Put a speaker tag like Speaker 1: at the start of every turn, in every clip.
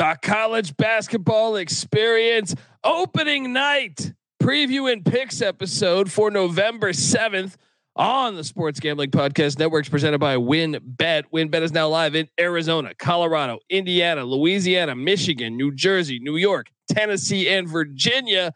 Speaker 1: The college basketball experience opening night preview and picks episode for November 7th on the Sports Gambling Podcast Networks presented by WynnBET. WynnBET is now live in Arizona, Colorado, Indiana, Louisiana, Michigan, New Jersey, New York, Tennessee, and Virginia.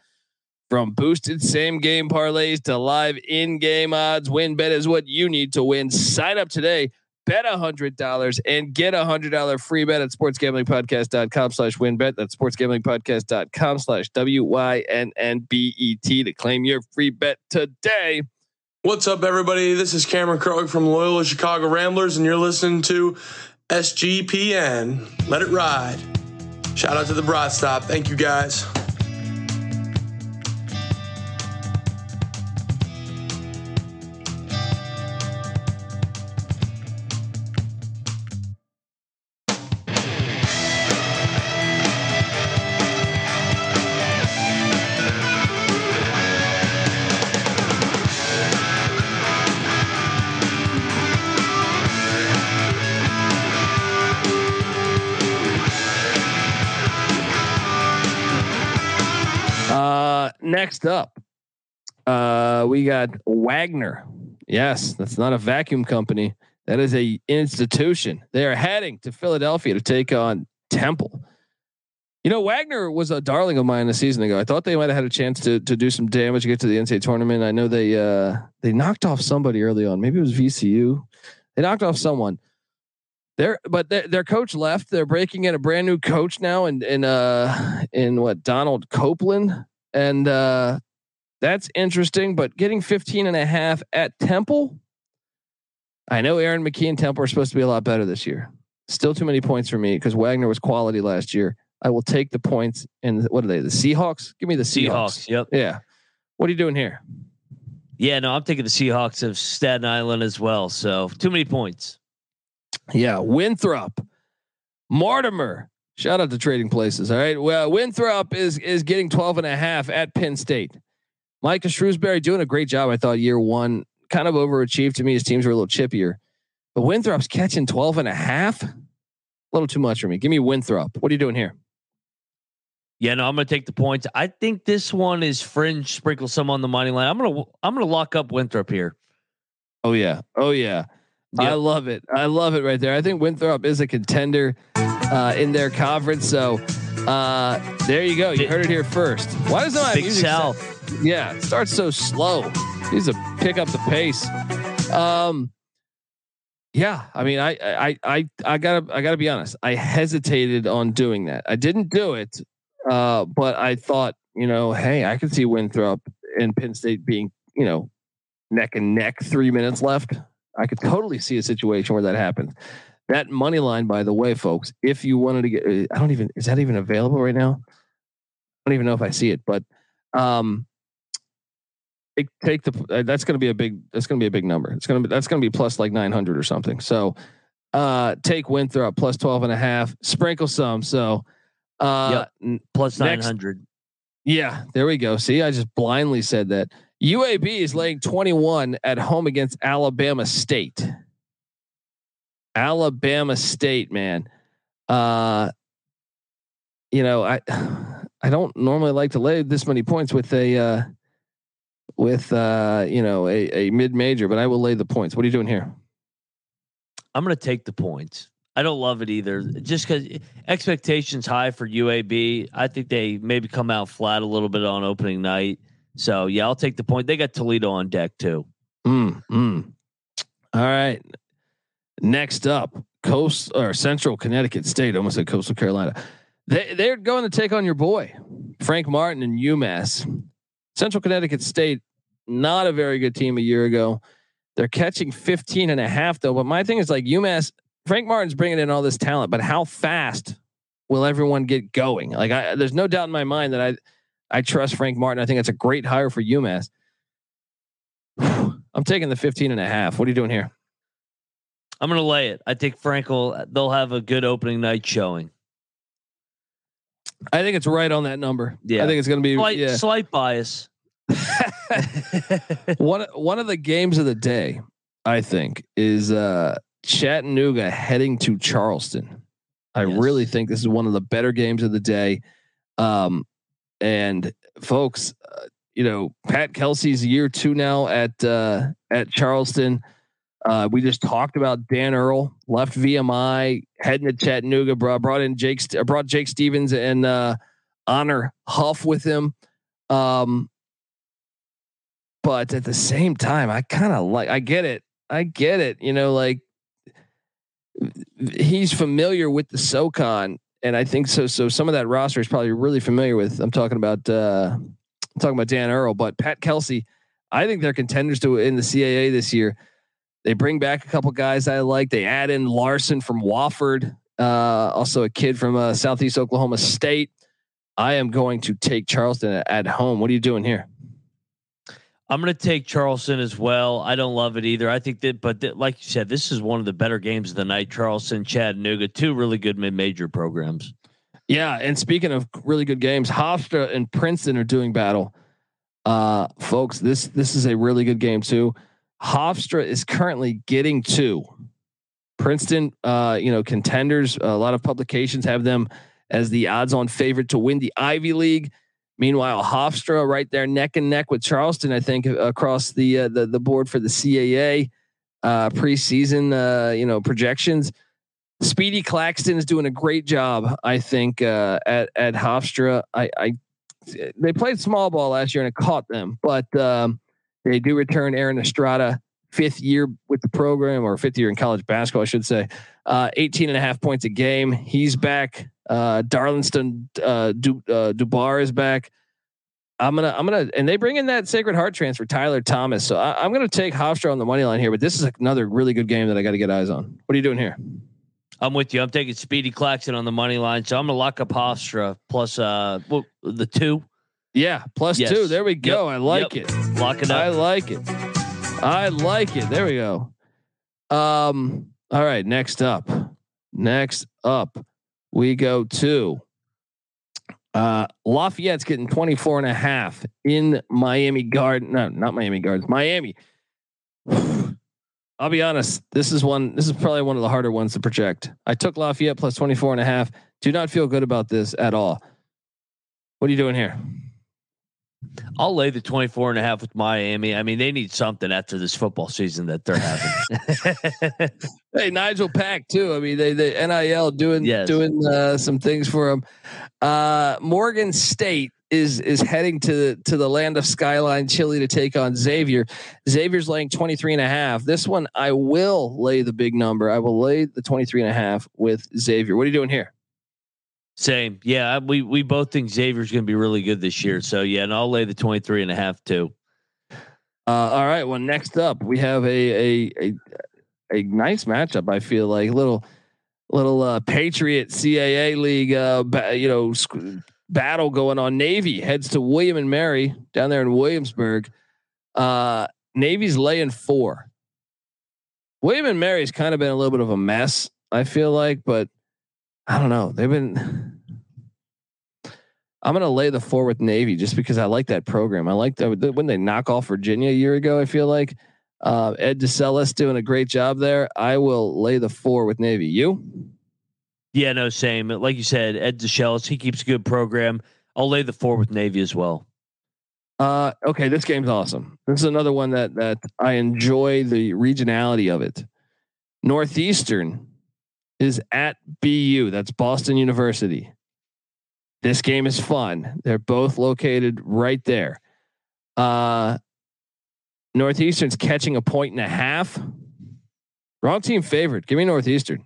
Speaker 1: From boosted same game parlays to live in game odds, WynnBET is what you need to win. Sign up today bet a hundred dollars and get a hundred dollar free bet at sportsgamblingpodcast.com slash win bet. That's sportsgamblingpodcast.com slash W Y N N B E T to claim your free bet today.
Speaker 2: What's up, everybody? This is Cameron Krutwig from Loyola Chicago Ramblers, and you're listening to SGPN. Let it ride. Shout out to the Broad Stop. Thank you, guys.
Speaker 1: Next up, uh, we got Wagner. Yes, that's not a vacuum company. That is a institution. They are heading to Philadelphia to take on Temple. You know, Wagner was a darling of mine a season ago. I thought they might have had a chance to to do some damage, get to the NCAA tournament. I know they uh, they knocked off somebody early on. Maybe it was VCU. They knocked off someone. Their but their, their coach left. They're breaking in a brand new coach now, and in, in uh in what Donald Copeland and uh, that's interesting. But getting 15 and a half at Temple, I know Aaron McKie and Temple are supposed to be a lot better this year. Still too many points for me because Wagner was quality last year. I will take the points. And what are they? The Seahawks? Give me the Seahawks.
Speaker 3: Seahawks. Yep.
Speaker 1: Yeah. What are you doing here?
Speaker 3: Yeah, no, I'm taking the Seahawks of Staten Island as well. So too many points.
Speaker 1: Yeah, Winthrop, Mortimer, Shout out to Trading Places. All right. Well, Winthrop is is getting 12 and a half at Penn State. Micah Shrewsberry doing a great job. I thought year one kind of overachieved to me. His teams were a little chippier, but Winthrop's catching 12 and a half. A little too much for me. Give me Winthrop. What are you doing here?
Speaker 3: Yeah, no, I'm going to take the points. I think this one is fringe. Sprinkle some on the money line. I'm going to I'm going to lock up Winthrop here.
Speaker 1: Oh yeah. Oh yeah. Yep. I love it. I love it right there. I think Winthrop is a contender uh, in their conference. So uh, there you go. You heard it here first. Why does not
Speaker 3: Big South?
Speaker 1: Set? Yeah, it starts so slow. Needs to pick up the pace. Um, yeah, I mean, I, I, I, I gotta, I gotta be honest. I hesitated on doing that. I didn't do it, uh, but I thought, you know, hey, I could see Winthrop and Penn State being, you know, neck and neck. Three minutes left. I could totally see a situation where that happens. That money line, by the way, folks, if you wanted to get, uh, I don't even, is that even available right now? I don't even know if I see it, but um, take, take the, uh, that's going to be a big, that's going to be a big number. It's going to be, that's going to be plus like 900 or something. So uh, take Winthrop plus 12 and a half, sprinkle some. So uh,
Speaker 3: yep. plus 900. Next,
Speaker 1: yeah, there we go. See, I just blindly said that. UAB is laying 21 at home against Alabama State. Alabama State, man. Uh, you know, I I don't normally like to lay this many points with a uh, with uh, you know a, a mid major, but I will lay the points. What are you doing here?
Speaker 3: I'm going to take the points. I don't love it either, just because expectations high for UAB. I think they maybe come out flat a little bit on opening night. So yeah, I'll take the point. They got Toledo on deck too.
Speaker 1: Mm, mm. All right. Next up, Coast or Central Connecticut State, almost said Coastal Carolina. They they're going to take on your boy, Frank Martin and UMass. Central Connecticut State, not a very good team a year ago. They're catching 15 and a half though. But my thing is like UMass, Frank Martin's bringing in all this talent, but how fast will everyone get going? Like I, there's no doubt in my mind that I I trust Frank Martin. I think that's a great hire for UMass. I'm taking the 15 and a half. What are you doing here?
Speaker 3: I'm going to lay it. I think Frankel, they'll have a good opening night showing.
Speaker 1: I think it's right on that number. Yeah. I think it's going to be
Speaker 3: slight,
Speaker 1: yeah.
Speaker 3: slight bias.
Speaker 1: one one of the games of the day, I think, is uh Chattanooga heading to Charleston. I
Speaker 3: Yes.
Speaker 1: really think this is one of the better games of the day. Um, and folks, uh, you know, Pat Kelsey's year two now at uh, at Charleston. Uh, we just talked about Dan Earl left VMI, heading to Chattanooga. Brought brought in Jake, brought Jake Stephens and uh, Honor Huff with him. Um, but at the same time, I kind of like. I get it. I get it. You know, like he's familiar with the SoCon, and I think so. So some of that roster is probably really familiar with. I'm talking about. Uh, I'm talking about Dan Earl, but Pat Kelsey. I think they're contenders to in the CAA this year. They bring back a couple guys I like. They add in Larson from Wofford, uh, also a kid from uh, Southeast Oklahoma State. I am going to take Charleston at, at home. What are you doing here?
Speaker 3: I'm going to take Charleston as well. I don't love it either. I think that, but th- like you said, this is one of the better games of the night. Charleston, Chattanooga, two really good mid-major programs.
Speaker 1: Yeah, and speaking of really good games, Hofstra and Princeton are doing battle. Uh, folks, this this is a really good game too. Hofstra is currently getting two. Princeton, uh, you know, contenders. A lot of publications have them as the odds-on favorite to win the Ivy League. Meanwhile, Hofstra right there neck and neck with Charleston. I think across the uh, the the board for the CAA uh, preseason, uh, you know, projections. Speedy Claxton is doing a great job, I think, uh, at at Hofstra. I, I they played small ball last year and it caught them, but um, they do return Aaron Estrada, fifth year with the program or fifth year in college basketball, I should say. Uh, 18 and a half points a game. He's back. Uh, Darlinstone uh, du, uh, Dubar is back. I'm gonna, I'm gonna, and they bring in that Sacred Heart transfer, Tyler Thomas. So I, I'm gonna take Hofstra on the money line here, but this is another really good game that I got to get eyes on. What are you doing here?
Speaker 3: I'm with you. I'm taking Speedy Claxton on the money line, so I'm going to lock up Hofstra plus uh well, the two.
Speaker 1: Yeah, plus
Speaker 3: Yes.
Speaker 1: two. There we go.
Speaker 3: Yep.
Speaker 1: I like
Speaker 3: Yep.
Speaker 1: it.
Speaker 3: Lock it up.
Speaker 1: I like it. I like it. There we go. Um, all right, next up. Next up, we go to uh Lafayette's getting 24 and a half in Miami Garden. No, not Miami Gardens, Miami. I'll be honest, this is one this is probably one of the harder ones to project. I took Lafayette plus 24 and a half. Do not feel good about this at all. What are you doing here?
Speaker 3: I'll lay the 24 and a half with Miami. I mean, they need something after this football season that they're having.
Speaker 1: Hey, Nigel Pack too. I mean, they the NIL doing
Speaker 3: Yes.
Speaker 1: doing uh, some things for him. Uh, Morgan State is is heading to to the land of Skyline Chili to take on Xavier. Xavier's laying 23 and a half. This one I will lay the big number. I will lay the 23 and a half with Xavier. What are you doing here?
Speaker 3: Same. Yeah, we we both think Xavier's going to be really good this year. So yeah, and I'll lay the 23 and a half too.
Speaker 1: Uh, all right. Well, next up we have a a a, a nice matchup. I feel like little little uh, Patriot CAA league, uh, ba- you know, sc- battle going on. Navy heads to William and Mary down there in Williamsburg. Uh, Navy's laying four. William and Mary's kind of been a little bit of a mess. I feel like, but I don't know. They've been. I'm gonna lay the four with Navy just because I like that program. I like that when they knock off Virginia a year ago. I feel like uh, Ed DeChellis doing a great job there. I will lay the four with Navy. You?
Speaker 3: Yeah, no, same. Like you said, Ed DeChellis, he keeps a good program. I'll lay the four with Navy as well.
Speaker 1: Uh, okay, this game's awesome. This is another one that that I enjoy the regionality of it. Northeastern is at BU. That's Boston University. This game is fun. They're both located right there. Uh, Northeastern's catching a point and a half. Wrong team favored. Give me Northeastern.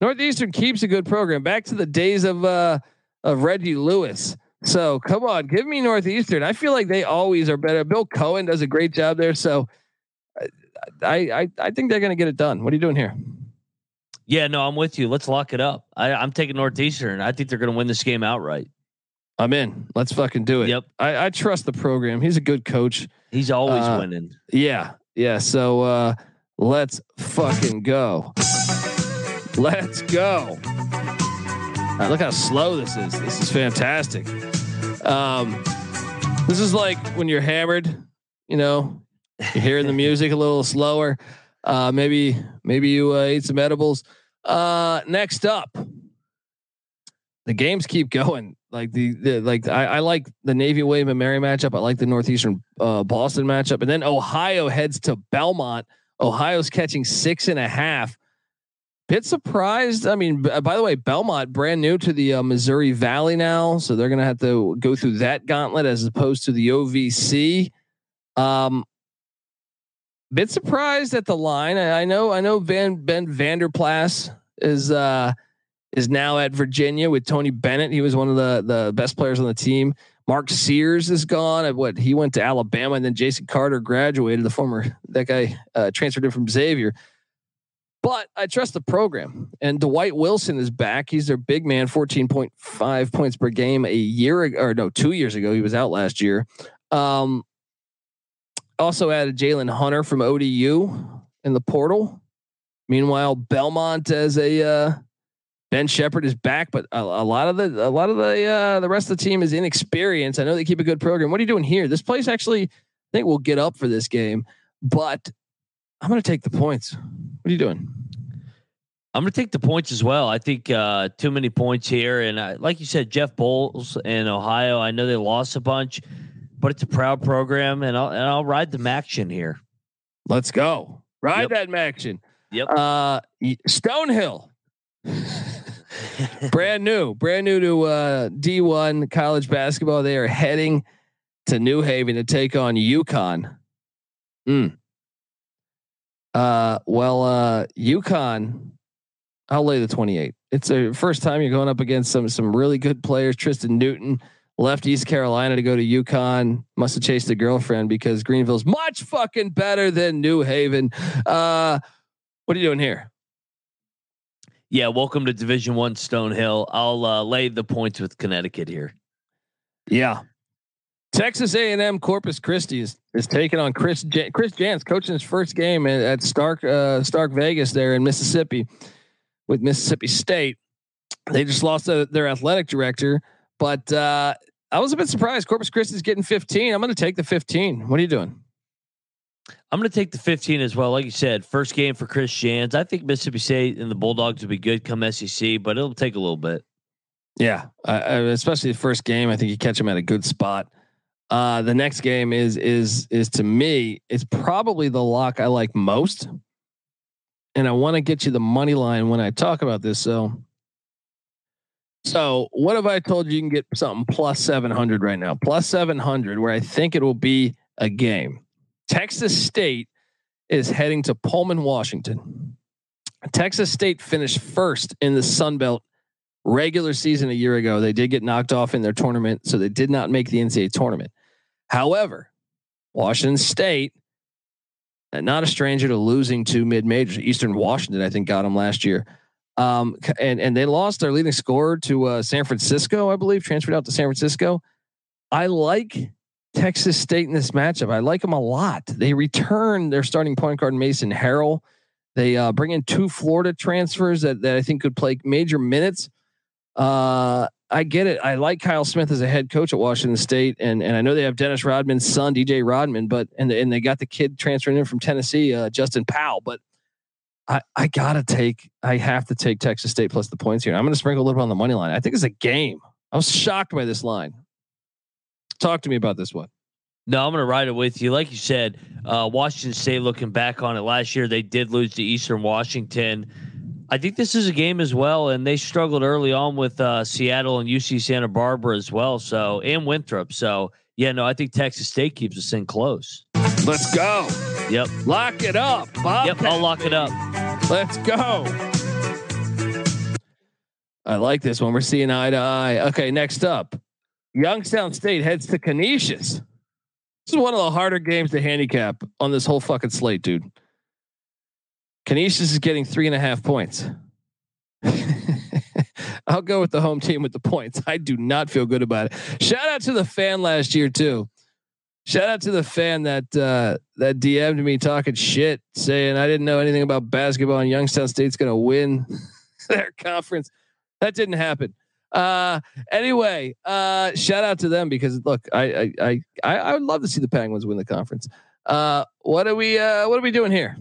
Speaker 1: Northeastern keeps a good program. Back to the days of uh, of Reggie Lewis. So come on, give me Northeastern. I feel like they always are better. Bill Coen does a great job there. So I I I think they're going to get it done. What are you doing here?
Speaker 3: Yeah, no, I'm with you. Let's lock it up. I, I'm taking Northeastern. I think they're going to win this game outright.
Speaker 1: I'm in. Let's fucking do it.
Speaker 3: Yep,
Speaker 1: I, I trust the program. He's a good coach.
Speaker 3: he's always
Speaker 1: Uh,
Speaker 3: winning.
Speaker 1: Yeah. Yeah. So uh let's fucking go. Let's go. Uh, look how slow this is. This is fantastic. Um this is like when you're hammered, you know, you're hearing the music a little slower. Uh maybe maybe you uh, ate some edibles. Uh, next up, the games keep going. Like the, the like I, I like the Navy William and Mary matchup. I like the Northeastern uh, Boston matchup, and then Ohio heads to Belmont. Ohio's catching six and a half. Bit surprised. I mean, b- by the way, Belmont brand new to the uh, Missouri Valley now, so they're gonna have to go through that gauntlet as opposed to the OVC. Um, bit surprised at the line. I, I know, I know. Van Ben Vanderplas is uh is now at Virginia with Tony Bennett. He was one of the the best players on the team. Mark Sears is gone. At what he went to Alabama, and then Jason Carter graduated. The former that guy uh, transferred in from Xavier. But I trust the program. And Dwight Wilson is back. He's their big man, 14.5 points per game a year ago, or no, two years ago. He was out last year. Um, also added Jalen Hunter from ODU in the portal. Meanwhile, Belmont as a uh, Ben Sheppard is back, but a, a, lot of the a lot of the uh, the rest of the team is inexperienced. I know they keep a good program. What are you doing here? This place actually, I think, will get up for this game, but I'm going to take the points. What are you doing?
Speaker 3: I'm going to take the points as well. I think uh, too many points here, and I, like you said, Jeff Boals in Ohio. I know they lost a bunch, but it's a proud program, and I'll and I'll ride the action here.
Speaker 1: Let's go. Ride
Speaker 3: Yep.
Speaker 1: that action.
Speaker 3: Yep.
Speaker 1: Uh, Stonehill. brand new, brand new to uh, D1 college basketball. They are heading to New Haven to take on UConn. Mm. Uh, well, uh, UConn, I'll lay the 28. It's the first time you're going up against some some really good players. Tristan Newton left East Carolina to go to UConn. Must have chased a girlfriend because Greenville's much fucking better than New Haven. Uh, what are you doing here?
Speaker 3: Yeah, welcome to Division One Stonehill. I'll uh, lay the points with Connecticut here.
Speaker 1: Yeah. Texas A&M Corpus Christi is, is taking on Chris Chris Jans coaching his first game at, at Stark uh, Stark Vegas there in Mississippi with Mississippi State. They just lost their, their athletic director, but uh, I was a bit surprised. Corpus Christi is getting 15. I'm going to take the 15. What are you doing?
Speaker 3: I'm going to take the 15 as well. Like you said, first game for Chris Jans. I think Mississippi State and the Bulldogs will be good come SEC, but it'll take a little bit.
Speaker 1: Yeah, uh, especially the first game. I think you catch them at a good spot. Uh, the next game is is is to me it's probably the lock I like most, and I want to get you the money line when I talk about this. So, so what have I told you? You can get something plus seven hundred right now, plus seven hundred, where I think it will be a game. Texas State is heading to Pullman, Washington. Texas State finished first in the Sun Belt regular season a year ago. They did get knocked off in their tournament, so they did not make the NCAA tournament. However, Washington State, not a stranger to losing to mid majors. Eastern Washington, I think, got them last year. Um, and and they lost their leading scorer to uh, San Francisco, I believe, transferred out to San Francisco. I like Texas State in this matchup. I like them a lot. They return their starting point guard Mason Harrell. They uh, bring in two Florida transfers that, that I think could play major minutes. Uh, I get it. I like Kyle Smith as a head coach at Washington State, and and I know they have Dennis Rodman's son, DJ Rodman, but and and they got the kid transferring in from Tennessee, uh, Justin Powell. But I I gotta take. I have to take Texas State plus the points here. I'm going to sprinkle a little bit on the money line. I think it's a game. I was shocked by this line. Talk to me about this one.
Speaker 3: No, I'm going to ride it with you. Like you said, uh, Washington State, looking back on it last year, they did lose to Eastern Washington. I think this is a game as well, and they struggled early on with uh, Seattle and UC Santa Barbara as well. So and Winthrop. So yeah, no, I think Texas State keeps us in close.
Speaker 1: Let's go.
Speaker 3: Yep,
Speaker 1: Lock it up, Bob.
Speaker 3: yep. I'll lock it up.
Speaker 1: Let's go. I like this one. We're seeing eye to eye. Okay, next up, Youngstown State heads to Canisius. This is one of the harder games to handicap on this whole fucking slate, dude. Canisius is getting three and a half points. I'll go with the home team with the points. I do not feel good about it. Shout out to the fan last year too. Shout out to the fan that uh, that DM'd me talking shit, saying I didn't know anything about basketball and Youngstown State's going to win their conference. That didn't happen. Uh, anyway, uh, shout out to them because look, I I I I I would love to see the Penguins win the conference. Uh, what are we uh, what are we doing here?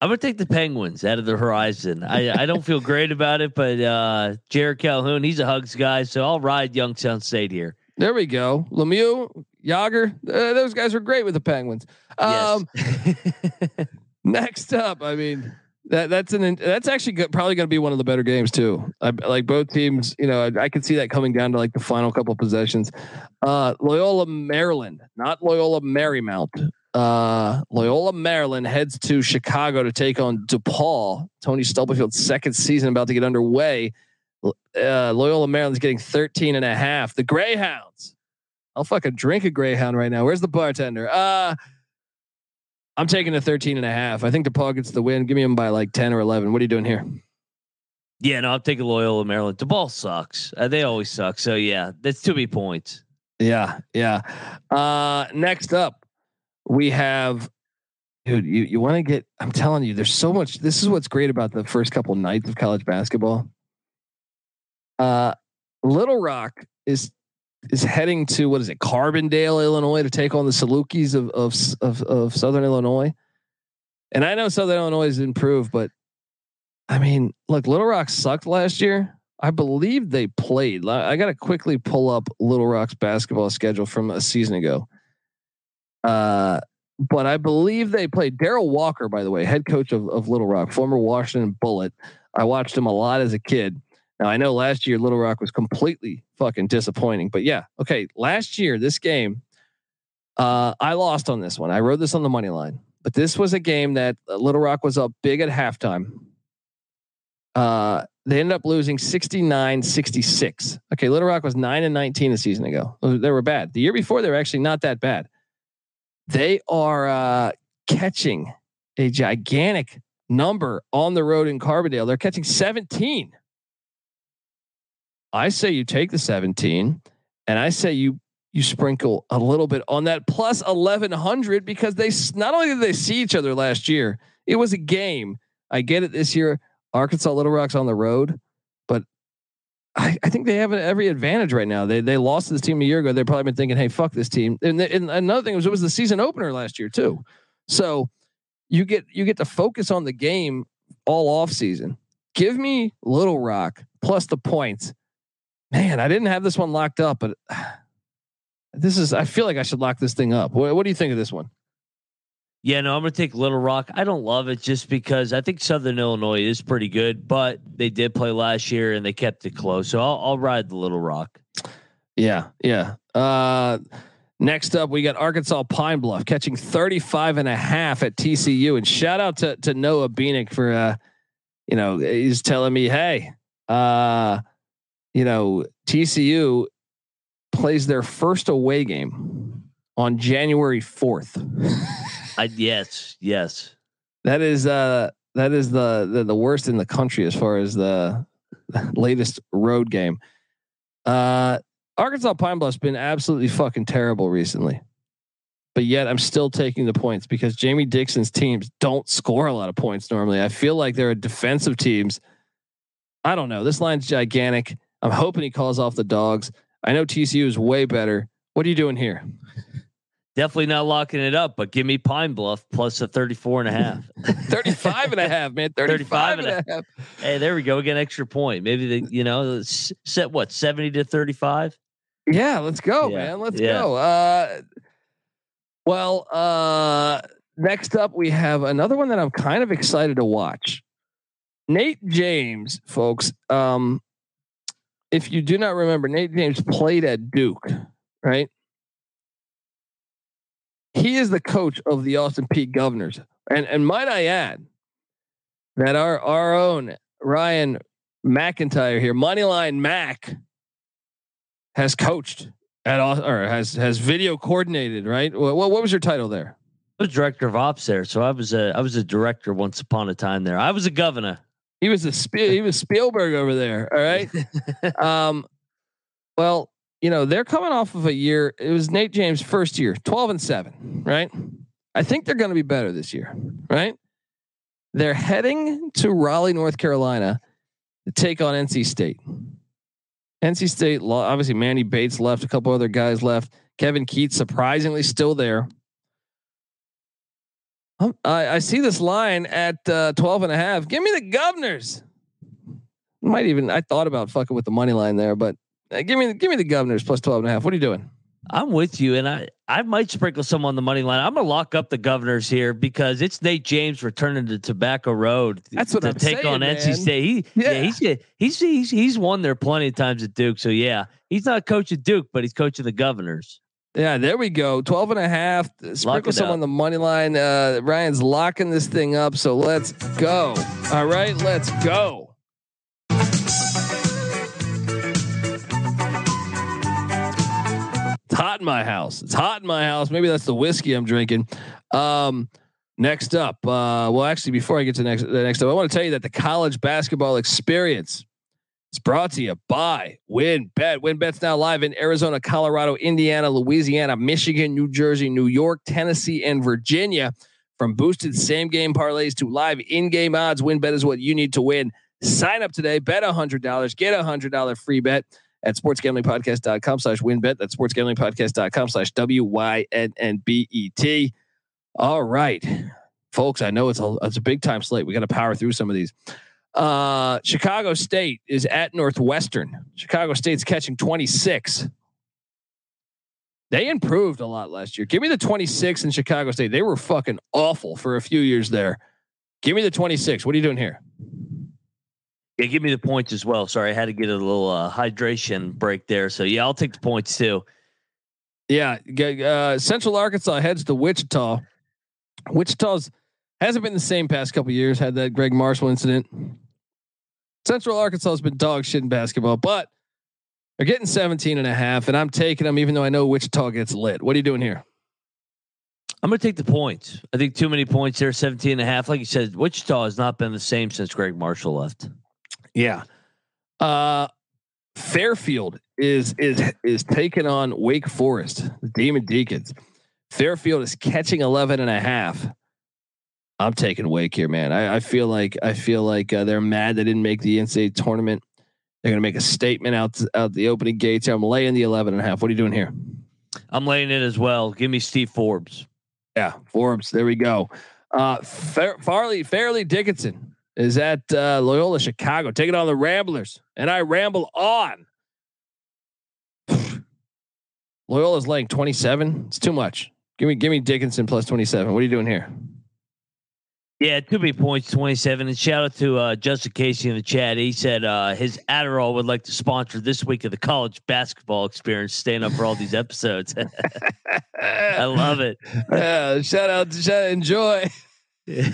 Speaker 3: I'm gonna take the Penguins out of the horizon. I, I don't feel great about it, but uh Jerrod Calhoun, he's a hugs guy, so I'll ride Youngstown State here.
Speaker 1: There we go. Lemieux, Jagr, uh, those guys were great with the Penguins. Um,
Speaker 3: yes.
Speaker 1: next up, I mean that that's an that's actually good, probably going to be one of the better games too. I, like both teams, you know, I, I can see that coming down to like the final couple possessions. Uh, Loyola Maryland, not Loyola Marymount. Uh, Loyola Maryland heads to Chicago to take on DePaul. Tony Stubblefield's second season about to get underway. Uh, Loyola Maryland's getting 13 and a half. The Greyhounds. I'll fucking drink a Greyhound right now. Where's the bartender? Uh, I'm taking a 13 and a half. I think DePaul gets the win. Give me them by like 10 or 11. What are you doing here?
Speaker 3: Yeah, no, I'm taking Loyola Maryland. DePaul sucks. Uh, they always suck. So yeah, that's too many points.
Speaker 1: Yeah, yeah. Uh, next up, we have, dude. You you want to get? I'm telling you, there's so much. This is what's great about the first couple nights of college basketball. Uh, Little Rock is is heading to what is it, Carbondale, Illinois, to take on the Salukis of of of, of Southern Illinois. And I know Southern Illinois has improved, but I mean, look, Little Rock sucked last year. I believe they played. I got to quickly pull up Little Rock's basketball schedule from a season ago. Uh, but I believe they played Darrell Walker, by the way, head coach of, of Little Rock, former Washington Bullet. I watched him a lot as a kid. Now I know last year Little Rock was completely fucking disappointing, but yeah, okay. Last year, this game, uh, I lost on this one. I wrote this on the money line, but this was a game that uh, Little Rock was up big at halftime. Uh, they ended up losing 69 66. Okay, Little Rock was 9 and 19 a season ago. They were bad. The year before, they were actually not that bad. They are uh, catching a gigantic number on the road in Carbondale. They're catching 17. I say you take the 17 and I say you you sprinkle a little bit on that plus 1100 because they not only did they see each other last year, it was a game. I get it this year. Arkansas Little Rock's on the road, but I, I think they have every advantage right now. They they lost to this team a year ago. They've probably been thinking, "Hey, fuck this team." And, and another thing was it was the season opener last year too. So you get you get to focus on the game all off season. Give me Little Rock plus the points man, I didn't have this one locked up, but this is, I feel like I should lock this thing up. What, what do you think of this one?
Speaker 3: Yeah, no, I'm going to take Little Rock. I don't love it just because I think Southern Illinois is pretty good, but they did play last year and they kept it close. So I'll, I'll ride the Little Rock.
Speaker 1: Yeah. Yeah. Uh, next up, we got Arkansas Pine Bluff catching 35 and a half at TCU. And shout out to, to Noah Beanick for, uh, you know, he's telling me, Hey, uh, you know, TCU plays their first away game on January 4th.
Speaker 3: I, yes, yes.
Speaker 1: That is uh that is the, the the worst in the country as far as the latest road game. Uh Arkansas Pine Bluff's been absolutely fucking terrible recently. But yet I'm still taking the points because Jamie Dixon's teams don't score a lot of points normally. I feel like they're a defensive teams. I don't know. This line's gigantic. I'm hoping he calls off the dogs. I know TCU is way better. What are you doing here?
Speaker 3: Definitely not locking it up, but give me Pine Bluff plus a 34 and a half.
Speaker 1: 35 and a half, man. 35, 35 and, and a half.
Speaker 3: Hey, there we go. Get an extra point. Maybe the, you know, set what, 70 to 35?
Speaker 1: Yeah, let's go, yeah. man. Let's yeah. go. Uh, well, uh, next up, we have another one that I'm kind of excited to watch. Nate James, folks. Um, if you do not remember, Nate James played at Duke, right? He is the coach of the Austin Peay Governors. And and might I add that our our own Ryan McIntyre here, Moneyline Mac, has coached at or has has video coordinated, right? What, what was your title there?
Speaker 3: I was director of ops there, so I was a I was a director once upon a time there. I was a governor.
Speaker 1: He was a Spiel, he was Spielberg over there. All right. um, well, you know they're coming off of a year. It was Nate James' first year, twelve and seven. Right. I think they're going to be better this year. Right. They're heading to Raleigh, North Carolina, to take on NC State. NC State, obviously, Manny Bates left. A couple other guys left. Kevin Keatts surprisingly still there. I, I see this line at uh, 12 and a half. Give me the governors. Might even, I thought about fucking with the money line there, but uh, give me, give me the governors plus 12 and a half. What are you doing?
Speaker 3: I'm with you, and I I might sprinkle some on the money line. I'm gonna lock up the governors here because it's Nate James returning to Tobacco Road.
Speaker 1: That's what
Speaker 3: to
Speaker 1: I'm
Speaker 3: take
Speaker 1: saying,
Speaker 3: on
Speaker 1: man.
Speaker 3: NC State. He, yeah.
Speaker 1: Yeah.
Speaker 3: he's, he's he's he's won there plenty of times at Duke. So yeah, he's not coaching Duke, but he's coaching the governors.
Speaker 1: Yeah, there we go. 12 and a half. Sprinkle some
Speaker 3: up.
Speaker 1: on the money line. Uh, Ryan's locking this thing up. So let's go. All right, let's go. It's hot in my house. It's hot in my house. Maybe that's the whiskey I'm drinking. Um, next up, uh, well, actually, before I get to next, the next up, I want to tell you that the college basketball experience is brought to you by WynnBET. WynnBET's now live in Arizona, Colorado, Indiana, Louisiana, Michigan, New Jersey, New York, Tennessee, and Virginia. From boosted same game parlays to live in game odds, WynnBET is what you need to win. Sign up today, bet $100, get a $100 free bet at sportsgamblingpodcast.com slash winbet. That's sportsgamblingpodcast.com slash W-Y-N-N-B-E-T. All right, folks, I know it's a, it's a big time slate. We got to power through some of these. Uh, Chicago State is at Northwestern. Chicago State's catching 26. They improved a lot last year. Give me the 26 in Chicago State. They were fucking awful for a few years there. Give me the 26. What are you doing here?
Speaker 3: Yeah, give me the points as well. Sorry, I had to get a little uh, hydration break there. So yeah, I'll take the points too.
Speaker 1: Yeah, uh, Central Arkansas heads to Wichita. Wichita's hasn't been the same past couple years. Had that Gregg Marshall incident. Central Arkansas has been dog shit in basketball, but they're getting 17 and a half, and I'm taking them even though I know Wichita gets lit. What are you doing here?
Speaker 3: I'm going to take the points. I think too many points there, 17 and a half. Like you said, Wichita has not been the same since Gregg Marshall left.
Speaker 1: Yeah. Uh Fairfield is is is taking on Wake Forest, the Demon Deacons. Fairfield is catching 11 and a half. I'm taking Wake here, man. I, I feel like I feel like uh, they're mad they didn't make the NCAA tournament. They're going to make a statement out out the opening gates. I'm laying the 11 and a half. What are you doing here?
Speaker 3: I'm laying it as well. Give me Steve Forbes.
Speaker 1: Yeah, Forbes. There we go. Uh, Fair, Farley Fairleigh Dickinson is at uh, Loyola Chicago, taking on the Ramblers, and I ramble on. Loyola's laying 27. It's too much. Give me, give me Dickinson plus 27. What are you doing here?
Speaker 3: Yeah, too many points, 27. And shout out to uh, Justin Casey in the chat. He said uh, his Adderall would like to sponsor this week of the college basketball experience, staying up for all these episodes. I love it.
Speaker 1: yeah, shout out to shout, enjoy.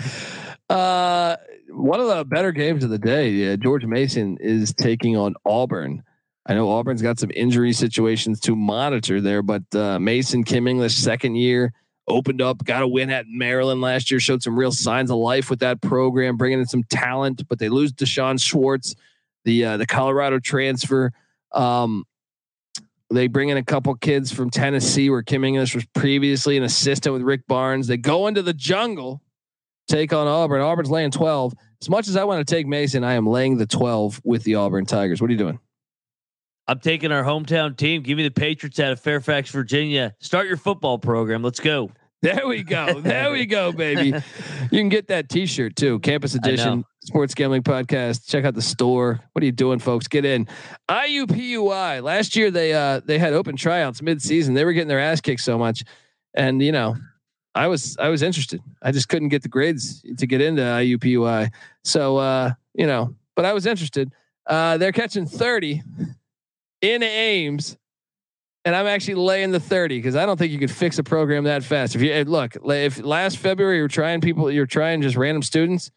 Speaker 1: Uh, one of the better games of the day. Yeah, George Mason is taking on Auburn. I know Auburn's got some injury situations to monitor there, but uh, Mason Kim English second year opened up, got a win at Maryland last year, showed some real signs of life with that program, bringing in some talent. But they lose D'Shawn Schwartz, the uh, the Colorado transfer. Um, they bring in a couple kids from Tennessee, where Kim English was previously an assistant with Rick Barnes. They go into the jungle, take on Auburn. Auburn's laying twelve. As much as I want to take Mason, I am laying the twelve with the Auburn Tigers. What are you doing?
Speaker 3: I'm taking our hometown team. Give me the Patriots out of Fairfax, Virginia. Start your football program. Let's go.
Speaker 1: There we go. There we go, baby. You can get that T-shirt too. Campus Edition Sports Gambling Podcast. Check out the store. What are you doing, folks? Get in. IUPUI. Last year they uh they had open tryouts mid-season. They were getting their ass kicked so much, and you know, I was I was interested. I just couldn't get the grades to get into IUPUI. So uh, you know, but I was interested. Uh, they're catching thirty in Ames and I'm actually laying the 30 because I don't think you could fix a program that fast. If you look, if last February you're trying people, you're trying just random students,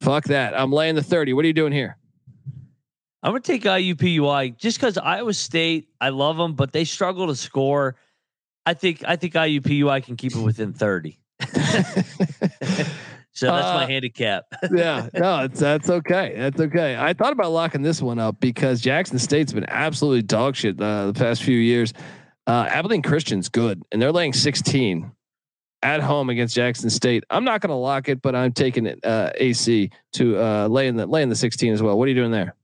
Speaker 1: fuck that. I'm laying the 30. What are you doing here?
Speaker 3: I'm gonna take IUPUI just because Iowa State. I love them, but they struggle to score. I think I think IUPUI can keep it within 30. so that's my
Speaker 1: Uh,
Speaker 3: handicap.
Speaker 1: yeah, no, it's, that's okay. That's okay. I thought about locking this one up because Jackson State's been absolutely dog shit uh, the past few years. Uh, Abilene Christian's good, and they're laying 16 at home against Jackson State. I'm not going to lock it, but I'm taking it uh, AC to uh, laying the laying the 16 as well. What are you doing there?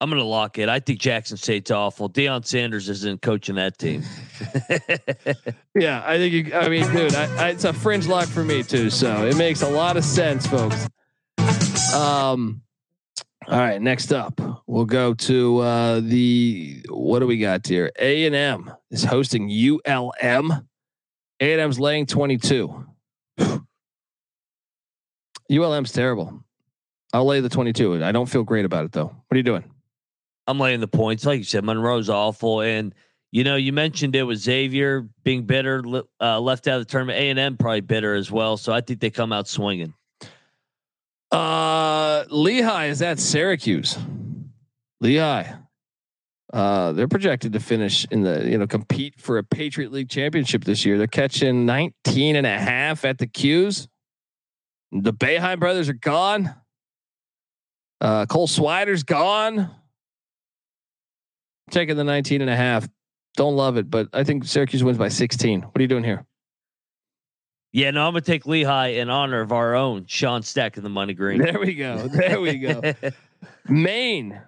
Speaker 3: I'm going to lock it. I think Jackson State's awful. Deion Sanders isn't coaching that team.
Speaker 1: yeah, I think. You, I mean, dude, I, I, it's a fringe lock for me too. So it makes a lot of sense, folks. Um. All right, next up, we'll go to uh, the what do we got here? A and M is hosting ULM. A and M's laying twenty two. ULM's terrible. I'll lay the twenty two. I don't feel great about it though. What are you doing?
Speaker 3: I'm laying the points. Like you said, Monroe's awful, and you know you mentioned it was Xavier being bitter, uh, left out of the tournament. A and M probably bitter as well. So I think they come out swinging.
Speaker 1: Uh, Lehigh is at Syracuse. Lehigh. Uh, they're projected to finish in the, you know, compete for a Patriot League championship this year. They're catching 19 and a half at the Qs. The Boeheim brothers are gone. Uh, Cole Swider's gone. Taking the 19 and a half. Don't love it, but I think Syracuse wins by 16. What are you doing here?
Speaker 3: Yeah, no, I'm gonna take Lehigh in honor of our own Sean Stack in the money green.
Speaker 1: There we go. There we go. Maine,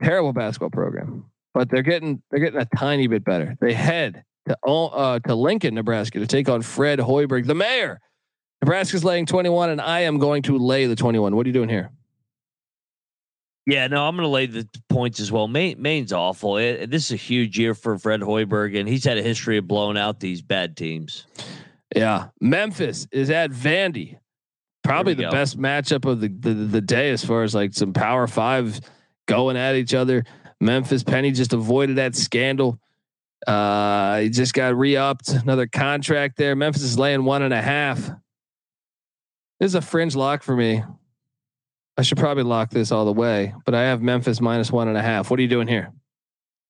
Speaker 1: terrible basketball program, but they're getting they're getting a tiny bit better. They head to uh, to Lincoln, Nebraska, to take on Fred Hoiberg, the mayor. Nebraska's laying 21, and I am going to lay the 21. What are you doing here?
Speaker 3: Yeah, no, I'm going to lay the points as well. Maine, Maine's awful. It, this is a huge year for Fred Hoiberg, and he's had a history of blowing out these bad teams.
Speaker 1: Yeah, Memphis is at Vandy. Probably the go. best matchup of the, the the day as far as like some Power Five going at each other. Memphis Penny just avoided that scandal. Uh, he just got re-upped another contract there. Memphis is laying one and a half. This is a fringe lock for me. I should probably lock this all the way, but I have Memphis minus one and a half. What are you doing here?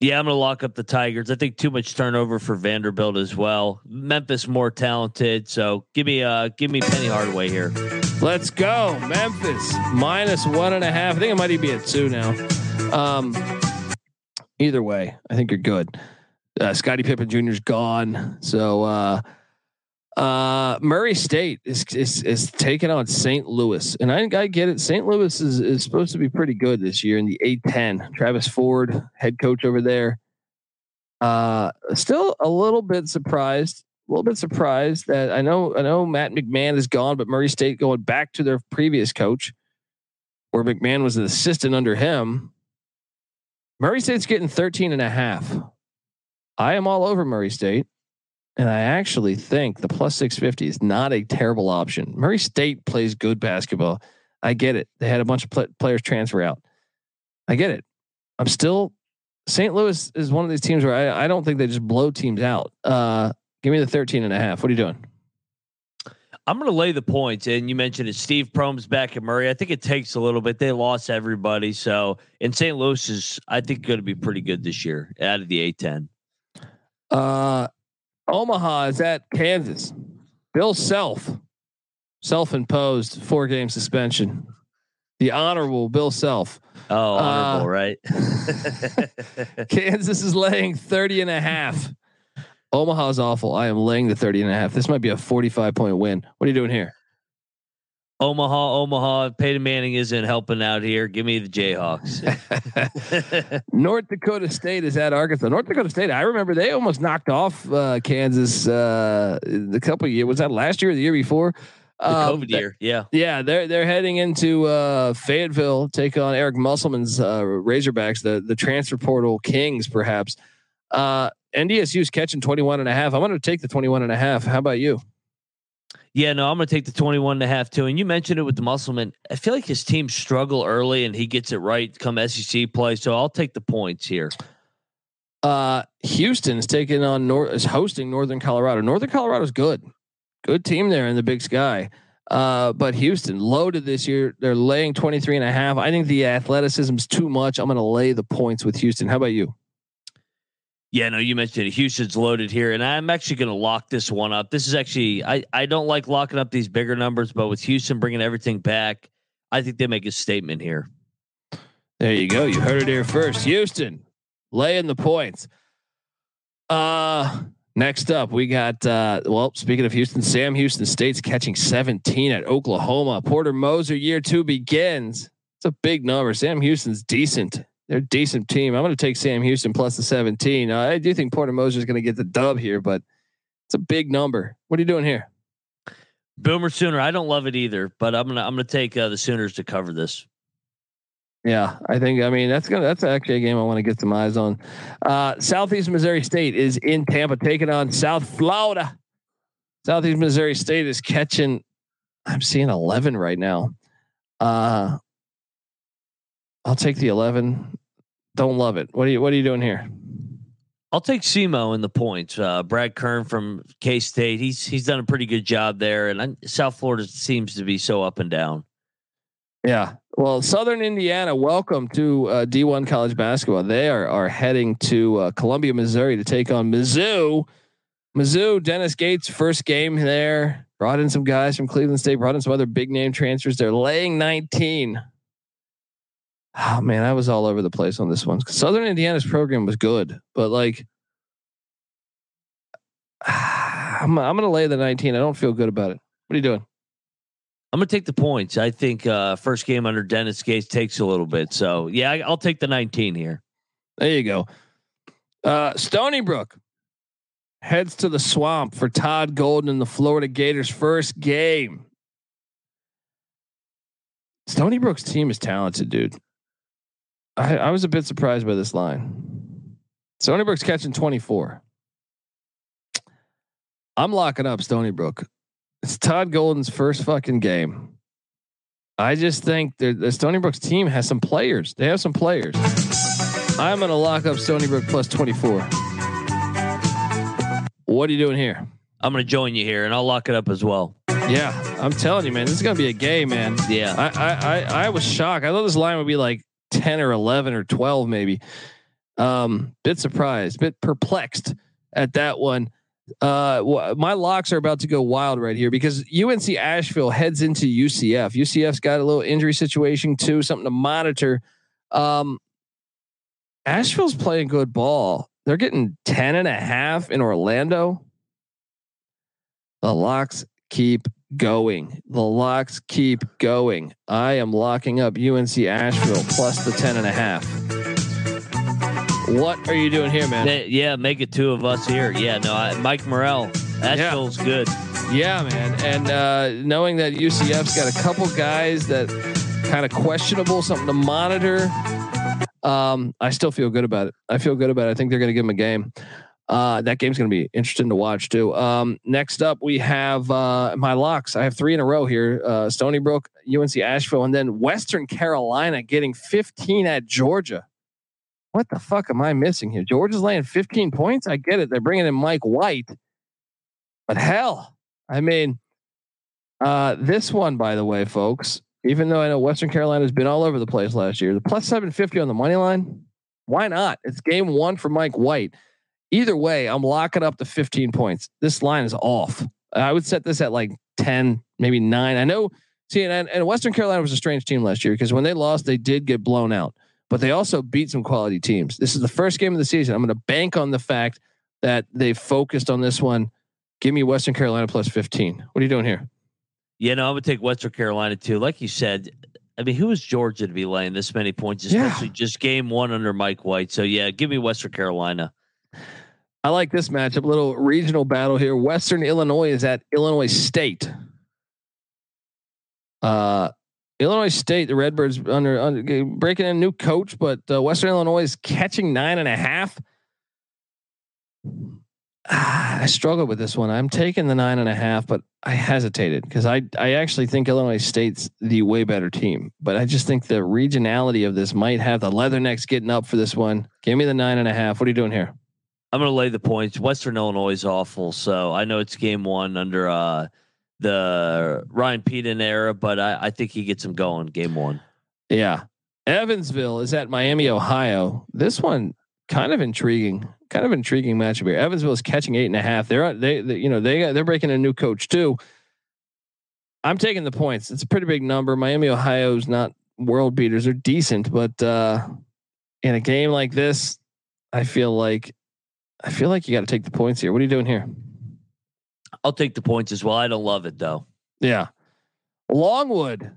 Speaker 3: Yeah, I'm going to lock up the Tigers. I think too much turnover for Vanderbilt as well. Memphis more talented, so give me uh give me Penny Hardaway here.
Speaker 1: Let's go, Memphis minus one and a half. I think it might even be at two now. Um, either way, I think you're good. Uh, Scottie Pippen Jr. is gone, so uh, uh, Murray State is, is is taking on St. Louis, and I, I get it. St. Louis is is supposed to be pretty good this year in the A10. Travis Ford, head coach over there. Uh, still a little bit surprised. A little bit surprised that I know I know Matt McMahon is gone, but Murray State going back to their previous coach, where McMahon was an assistant under him. Murray State's getting 13 and a half. I am all over Murray State. And I actually think the plus 650 is not a terrible option. Murray State plays good basketball. I get it. They had a bunch of pl- players transfer out. I get it. I'm still St. Louis is one of these teams where I, I don't think they just blow teams out. Uh, give me the 13 and a half. What are you doing?
Speaker 3: I'm going to lay the points. And you mentioned it. Steve Prohm's back at Murray. I think it takes a little bit. They lost everybody. So, and St. Louis is, I think, going to be pretty good this year out of the A10.
Speaker 1: Uh, Omaha is at Kansas. Bill Self, self-imposed four-game suspension. The honorable Bill Self.
Speaker 3: Oh, honorable, uh, right?
Speaker 1: Kansas is laying 30 and a half. Omaha's awful. I am laying the 30 and a half. This might be a 45 point win. What are you doing here?
Speaker 3: Omaha, Omaha, Peyton Manning isn't helping out here. Give me the Jayhawks.
Speaker 1: North Dakota State is at Arkansas. North Dakota State, I remember they almost knocked off uh, Kansas uh, a couple years. Was that last year or the year before?
Speaker 3: The um, COVID year, yeah,
Speaker 1: yeah. They're they're heading into uh, Fayetteville, take on Eric Musselman's uh, Razorbacks, the the transfer portal kings, perhaps. Uh, NDSU's catching 21 and a half. I'm going to take the 21 and a half. How about you?
Speaker 3: Yeah, no, I'm going to take the 21 and a half too. And you mentioned it with the Musselman. I feel like his team struggle early and he gets it right come SEC play. So I'll take the points here.
Speaker 1: Uh, Houston is taking on North is hosting Northern Colorado. Northern Colorado's good. Good team there in the big sky. Uh, but Houston loaded this year. They're laying 23 and a half. I think the athleticism's too much. I'm going to lay the points with Houston. How about you?
Speaker 3: Yeah, no, you mentioned it. Houston's loaded here, and I'm actually going to lock this one up. This is actually I I don't like locking up these bigger numbers, but with Houston bringing everything back, I think they make a statement here.
Speaker 1: There you go. You heard it here first. Houston laying the points. Uh next up we got uh well speaking of Houston, Sam Houston State's catching 17 at Oklahoma. Porter Moser year 2 begins. It's a big number. Sam Houston's decent They're a decent team. I'm going to take Sam Houston plus the 17. Uh, I do think Porter Moser is going to get the dub here, but it's a big number. What are you doing here?
Speaker 3: Boomer Sooner. I don't love it either, but I'm gonna I'm gonna take uh, the Sooners to cover this.
Speaker 1: Yeah, I think. I mean, that's gonna that's actually a game I want to get some eyes on. Uh, Southeast Missouri State is in Tampa, taking on South Florida. Southeast Missouri State is catching. I'm seeing 11 right now. Uh, I'll take the 11. Don't love it. What are you What are you doing here?
Speaker 3: I'll take SEMO in the points. Uh, Brad Korn from K State. He's he's done a pretty good job there, and I, South Florida seems to be so up and down.
Speaker 1: Yeah. Well, Southern Indiana, welcome to uh, D1 college basketball. They are are heading to uh, Columbia, Missouri, to take on Mizzou. Mizzou, Dennis Gates, first game there. Brought in some guys from Cleveland State. Brought in some other big name transfers. They're laying 19. Oh man, I was all over the place on this one. Southern Indiana's program was good, but like, I'm I'm gonna lay the 19. I don't feel good about it. What are you doing?
Speaker 3: I'm gonna take the points. I think uh, first game under Dennis Gates takes a little bit. So yeah, I, will take the 19 here.
Speaker 1: There you go. Uh, Stony Brook heads to the swamp for Todd Golden and the Florida Gators' first game. Stony Brook's team is talented, dude. I, I was a bit surprised by this line. Stony Brook's catching 24. I'm locking up Stony Brook. It's Todd Golden's first fucking game. I just think the Stony Brook's team has some players. They have some players. I'm going to lock up Stony Brook plus 24. What are you doing here?
Speaker 3: I'm going to join you here and I'll lock it up as well.
Speaker 1: Yeah, I'm telling you, man, this is going to be a game, man.
Speaker 3: Yeah.
Speaker 1: I, I, I, I was shocked. I thought this line would be like 10 or 11 or 12 maybe. Um, bit surprised, bit perplexed at that one. Uh, my locks are about to go wild right here because UNC Asheville heads into UCF. UCF's got a little injury situation too, something to monitor. Um, Asheville's playing good ball. They're getting 10 and a half in Orlando. The locks keep going. The locks keep going. I am locking up UNC Asheville plus the 10 and a half. What are you doing here, man?
Speaker 3: Yeah, make it two of us here. Yeah, no, I, Mike Morrell. Asheville's yeah. good.
Speaker 1: Yeah, man. And uh, knowing that UCF's got a couple guys that kind of questionable, something to monitor. Um, I still feel good about it. I feel good about it. I think they're going to give them a game. Uh, that game's going to be interesting to watch too. Um, next up, we have uh, my locks. I have three in a row here: uh, Stony Brook, UNC Asheville, and then Western Carolina getting 15 at Georgia. What the fuck am I missing here? Georgia's laying 15 points. I get it. They're bringing in Mike White, but hell, I mean, uh, this one, by the way, folks. Even though I know Western Carolina has been all over the place last year, the plus 750 on the money line. Why not? It's game one for Mike White. Either way, I'm locking up the 15 points. This line is off. I would set this at like 10, maybe nine. I know. See, and, and Western Carolina was a strange team last year because when they lost, they did get blown out, but they also beat some quality teams. This is the first game of the season. I'm going to bank on the fact that they focused on this one. Give me Western Carolina plus 15. What are you doing here?
Speaker 3: Yeah, no, I would take Western Carolina too. Like you said, I mean, who is Georgia to be laying this many points, especially yeah. just game one under Mike White? So yeah, give me Western Carolina.
Speaker 1: I like this matchup. A little regional battle here. Western Illinois is at Illinois State. Uh, Illinois State, the Redbirds under, under breaking in a new coach, but uh, Western Illinois is catching nine and a half. Ah, I struggle with this one. I'm taking the nine and a half, but I hesitated because I I actually think Illinois State's the way better team. But I just think the regionality of this might have the Leathernecks getting up for this one. Give me the nine and a half. What are you doing here?
Speaker 3: I'm going to lay the points. Western Illinois is awful, so I know it's game one under uh, the Ryan Pedon era, but I, I think he gets him going game one.
Speaker 1: Yeah, Evansville is at Miami, Ohio. This one kind of intriguing, kind of intriguing matchup here. Evansville is catching eight and a half. They're they, they you know they they're breaking a new coach too. I'm taking the points. It's a pretty big number. Miami, Ohio's not world beaters. They're decent, but uh, in a game like this, I feel like I feel like you got to take the points here. What are you doing here?
Speaker 3: I'll take the points as well. I don't love it though.
Speaker 1: Yeah. Longwood.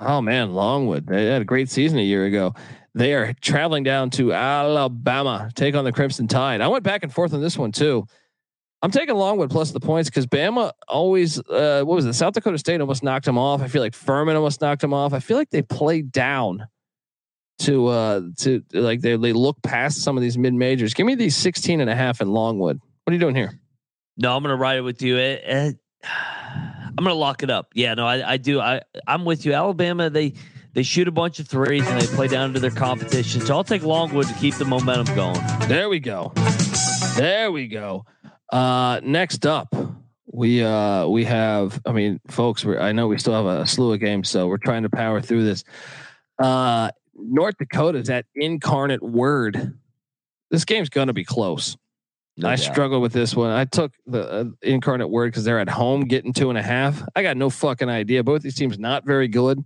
Speaker 1: Oh man, Longwood. They had a great season a year ago. They are traveling down to Alabama, take on the Crimson Tide. I went back and forth on this one too. I'm taking Longwood plus the points because Bama always, uh, what was it? South Dakota State almost knocked him off. I feel like Furman almost knocked him off. I feel like they played down to, uh, to like they, they look past some of these mid majors. Give me these 16 and a half in Longwood. What are you doing here?
Speaker 3: No, I'm going to ride it with you. It, it, I'm going to lock it up. Yeah, no, I, I do. I, I'm with you. Alabama, they, they shoot a bunch of threes and they play down to their competition. So I'll take Longwood to keep the momentum going.
Speaker 1: There we go. There we go. Uh, next up, we uh we have. I mean, folks, we I know we still have a, a slew of games, so we're trying to power through this. Uh, North Dakota's that Incarnate Word. This game's gonna be close. No I doubt. struggled with this one. I took the uh, Incarnate Word because they're at home getting two and a half. I got no fucking idea. Both these teams not very good.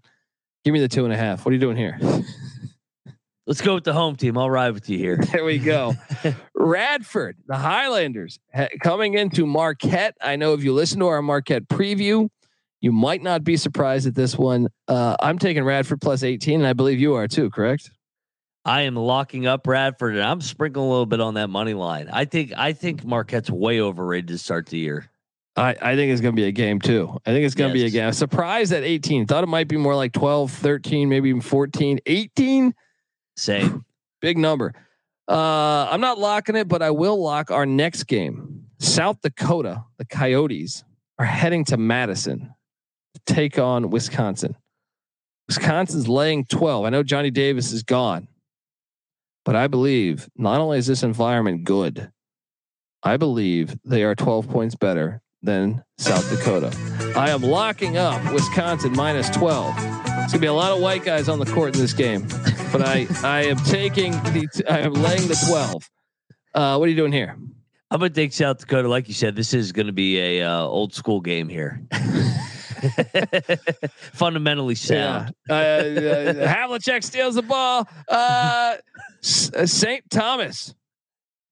Speaker 1: Give me the two and a half. What are you doing here?
Speaker 3: Let's go with the home team. I'll ride with you here.
Speaker 1: There we go. Radford, the Highlanders ha- coming into Marquette. I know if you listen to our Marquette preview, you might not be surprised at this one. Uh, I'm taking Radford plus 18, and I believe you are too, correct?
Speaker 3: I am locking up Radford, and I'm sprinkling a little bit on that money line. I think I think Marquette's way overrated to start the year.
Speaker 1: I, I think it's going to be a game too. I think it's going to yes. be a game. Surprised at 18. Thought it might be more like 12, 13, maybe even 14, 18.
Speaker 3: Same.
Speaker 1: Big number. Uh, I'm not locking it, but I will lock our next game. South Dakota, the Coyotes are heading to Madison take on Wisconsin. Wisconsin's laying 12. I know Johnny Davis is gone, but I believe not only is this environment good, I believe they are 12 points better than South Dakota. I am locking up Wisconsin minus 12. It's gonna be a lot of white guys on the court in this game but I I am taking the I am laying the twelve. Uh, what are you doing here?
Speaker 3: I'm gonna take South Dakota. Like you said, this is gonna be a uh, old school game here. Fundamentally sound.
Speaker 1: Yeah. Uh, uh, Havlicek steals the ball. Uh, St. Uh, Thomas.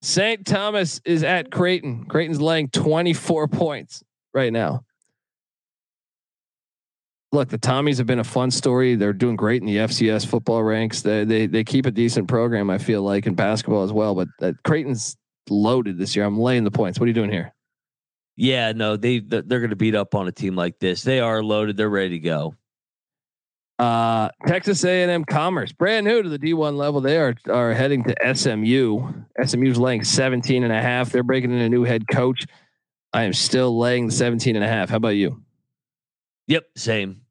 Speaker 1: St. Thomas is at Creighton. Creighton's laying 24 points right now look, the Tommies have been a fun story. They're doing great in the FCS football ranks. They they they keep a decent program. I feel like in basketball as well. But uh, Creighton's loaded this year. I'm laying the points. What are you doing here?
Speaker 3: Yeah, no, they they're going to beat up on a team like this. They are loaded. They're ready to go.
Speaker 1: Uh, Texas A&M Commerce, brand new to the D1 level. They are are heading to SMU. SMU's laying 17 and a half. They're breaking in a new head coach. I am still laying the 17 and a half. How about you?
Speaker 3: Yep, same.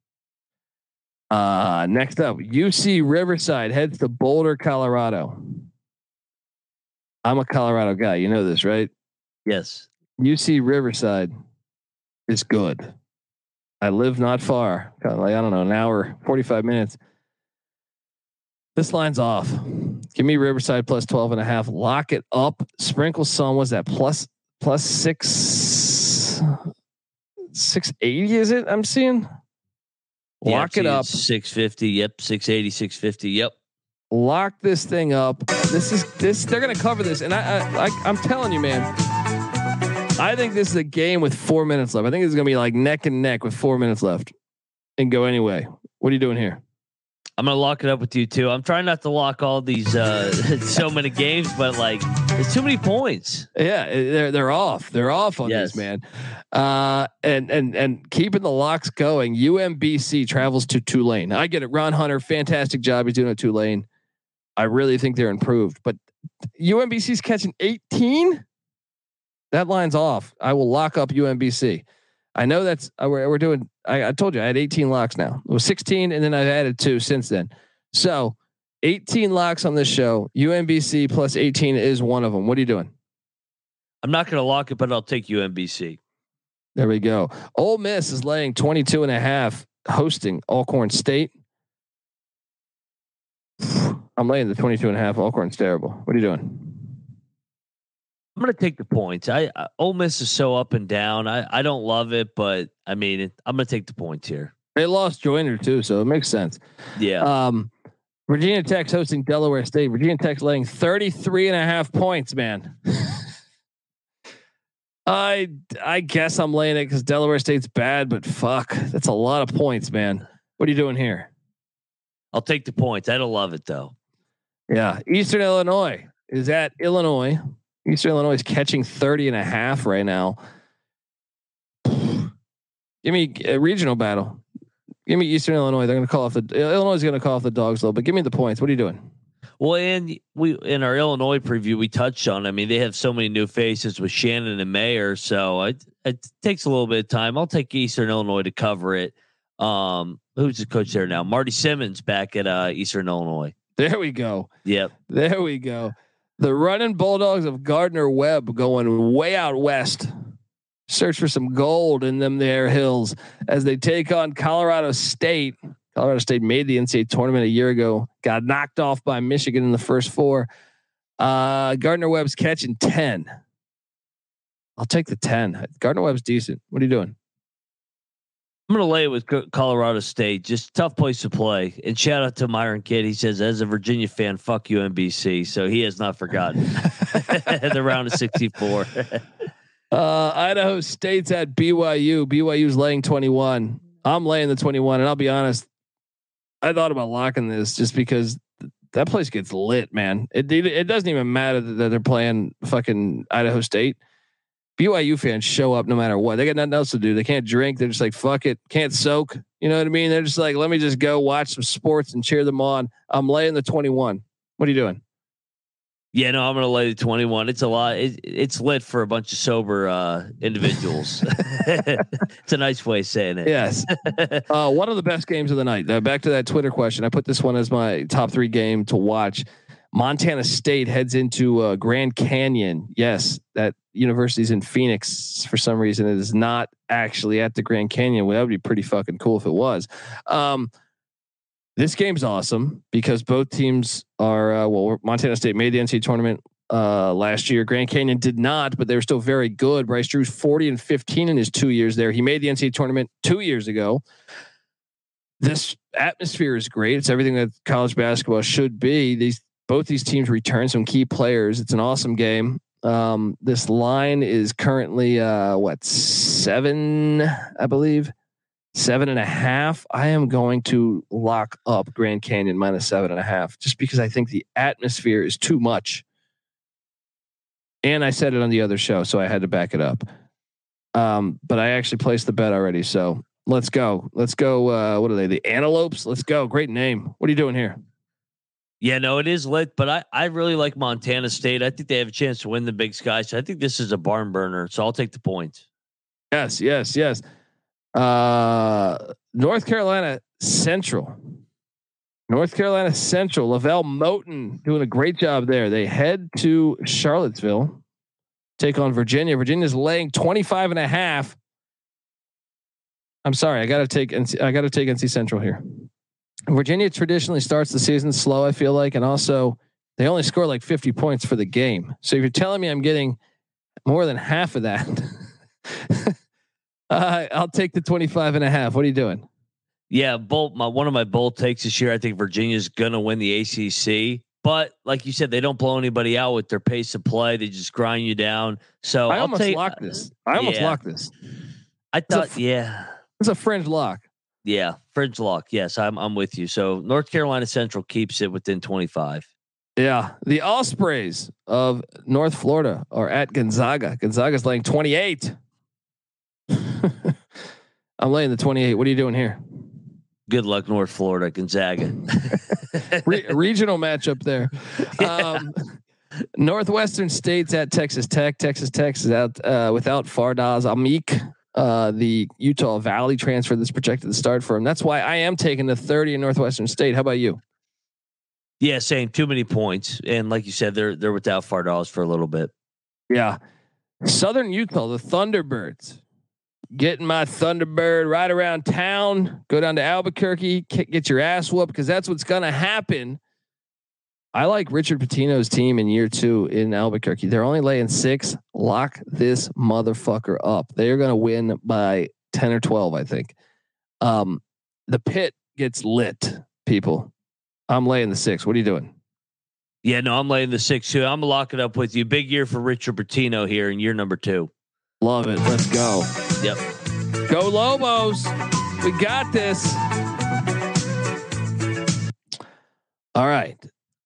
Speaker 1: Uh, next up, UC Riverside heads to Boulder, Colorado. I'm a Colorado guy. You know this, right?
Speaker 3: Yes.
Speaker 1: UC Riverside is good. I live not far, kind of like I don't know, an hour, 45 minutes. This line's off. Give me Riverside plus 12 and a half. Lock it up. Sprinkle some was that plus plus six 680 is it? I'm seeing. Lock
Speaker 3: yeah,
Speaker 1: it up.
Speaker 3: 650. Yep. 680, 650. Yep.
Speaker 1: Lock this thing up. This is this. They're gonna cover this, and I, I, I I'm telling you, man. I think this is a game with four minutes left. I think it's gonna be like neck and neck with four minutes left, and go anyway. What are you doing here?
Speaker 3: I'm gonna lock it up with you too. I'm trying not to lock all these uh so many games, but like it's too many points.
Speaker 1: Yeah, eh, they're they're off. They're off on yes. these, man. Uh and and and keeping the locks going. UMBC travels to Tulane. I get it. Ron Hunter, fantastic job he's doing at Tulane. I really think they're improved, but UMBC's catching 18. That line's off. I will lock up UMBC. I know that's we're, we're doing. I, I, told you I had 18 locks now. It was 16, and then I've added two since then. So 18 locks on this show. UMBC plus 18 is one of them. What are you doing?
Speaker 3: I'm not going to lock it, but I'll take UMBC.
Speaker 1: There we go. Ole Miss is laying 22 and a half, hosting Alcorn State. I'm laying the 22 and a half. Alcorn's terrible. What are you doing?
Speaker 3: I'm going to take the points. I, I Ole Miss is so up and down. I I don't love it, but I mean, it, I'm going to take the points here.
Speaker 1: They lost Joyner too, so it makes sense.
Speaker 3: Yeah.
Speaker 1: Um, Virginia Tech's hosting Delaware State. Virginia Tech's laying 33 and a half points, man. I I guess I'm laying it because Delaware State's bad, but fuck, that's a lot of points, man. What are you doing here?
Speaker 3: I'll take the points. I don't love it though.
Speaker 1: Yeah. Eastern Illinois is at Illinois. Eastern Illinois is catching 30 and a half right now. Give me a regional battle. Give me Eastern Illinois. They're going to call off the Illinois is going to call off the dogs though. But give me the points. What are you doing?
Speaker 3: Well, and we in our Illinois preview we touched on. I mean, they have so many new faces with Shannon and Mayer, so it, it takes a little bit of time. I'll take Eastern Illinois to cover it. Um, who's the coach there now? Marty Simmons back at uh, Eastern Illinois.
Speaker 1: There we go.
Speaker 3: Yep.
Speaker 1: There we go. The running Bulldogs of Gardner Webb going way out west. Search for some gold in them there hills as they take on Colorado State. Colorado State made the NCAA tournament a year ago, got knocked off by Michigan in the first four. Uh, Gardner Webb's catching 10. I'll take the 10. Gardner Webb's decent. What are you doing?
Speaker 3: I'm going to lay it with Colorado State. Just tough place to play. And shout out to Myron Kidd. He says, as a Virginia fan, fuck you, UMBC. So he has not forgotten the round of 64.
Speaker 1: uh, Idaho State's at BYU. BYU's laying 21. I'm laying the 21. And I'll be honest, I thought about locking this just because that place gets lit, man. It it, doesn't even matter that they're playing fucking Idaho State. BYU fans show up no matter what. They got nothing else to do. They can't drink. They're just like fuck it. Can't soak. You know what I mean? They're just like let me just go watch some sports and cheer them on. I'm laying the 21. What are you doing?
Speaker 3: Yeah, no, I'm gonna lay the 21. It's a lot. It, it's lit for a bunch of sober uh, individuals. it's a nice way of saying it.
Speaker 1: Yes. uh, one of the best games of the night. Uh, back to that Twitter question. I put this one as my top three game to watch. Montana State heads into uh, Grand Canyon. Yes, that university's in Phoenix. For some reason, it is not actually at the Grand Canyon. Well, that would be pretty fucking cool if it was. Um, this game's awesome because both teams are uh, well. Montana State made the NCAA tournament uh, last year. Grand Canyon did not, but they were still very good. Bryce Drew's forty and fifteen in his two years there. He made the NCAA tournament two years ago. This atmosphere is great. It's everything that college basketball should be. These both these teams return some key players. It's an awesome game. Um, this line is currently uh, what seven, I believe seven and a half. I am going to lock up Grand Canyon minus seven and a half just because I think the atmosphere is too much. And I said it on the other show, so I had to back it up. Um, but I actually placed the bet already. So let's go. Let's go. Uh, what are they? The Antelopes? Let's go. Great name. What are you doing here?
Speaker 3: Yeah, no, it is lit, but I, I really like Montana State. I think they have a chance to win the Big Sky. So I think this is a barn burner. So I'll take the points.
Speaker 1: Yes, yes, yes. Uh, North Carolina Central. North Carolina Central, Lavelle Moton doing a great job there. They head to Charlottesville, take on Virginia. Virginia's laying 25 and a half. I'm sorry, I got to take I got to take NC Central here. Virginia traditionally starts the season slow, I feel like, and also they only score like 50 points for the game. So if you're telling me I'm getting more than half of that, Uh, I'll take the 25 and a half. What are you doing?
Speaker 3: Yeah, bolt my one of my bold takes this year. I think Virginia's gonna win the ACC, but like you said, they don't blow anybody out with their pace of play. They just grind you down. So
Speaker 1: I
Speaker 3: I'll
Speaker 1: almost
Speaker 3: take,
Speaker 1: locked this. I almost
Speaker 3: yeah.
Speaker 1: locked this.
Speaker 3: I thought,
Speaker 1: f-
Speaker 3: yeah,
Speaker 1: It's a fringe lock.
Speaker 3: Yeah, fringe lock. Yes, I'm I'm with you. So North Carolina Central keeps it within 25.
Speaker 1: Yeah, the Ospreys of North Florida are at Gonzaga. Gonzaga's laying 28. I'm laying the 28. What are you doing here?
Speaker 3: Good luck, North Florida, Gonzaga.
Speaker 1: Re- regional matchup there. Um, Northwestern State's at Texas Tech. Texas Tech is out uh, without Fardaws Aimaq, uh, the Utah Valley transfer that's projected to start for him. That's why I am taking the 30 in Northwestern State. How about you?
Speaker 3: yeah, same. Too many points, and like you said, they're they're without Fardaws for a little bit.
Speaker 1: Yeah. Southern Utah, the Thunderbirds. Getting my Thunderbird right around town. Go down to Albuquerque, get your ass whooped because that's what's going to happen. I like Richard Pitino's team in year two in Albuquerque. They're only laying six. Lock this motherfucker up. They are going to win by 10 or 12, I think. Um, the pit gets lit, people. I'm laying the six. What are you doing?
Speaker 3: Yeah, no, I'm laying the six too. I'm locking it up with you. Big year for Richard Pitino here in year number two.
Speaker 1: Love it. Let's go.
Speaker 3: Yep.
Speaker 1: Go Lobos. We got this. All right.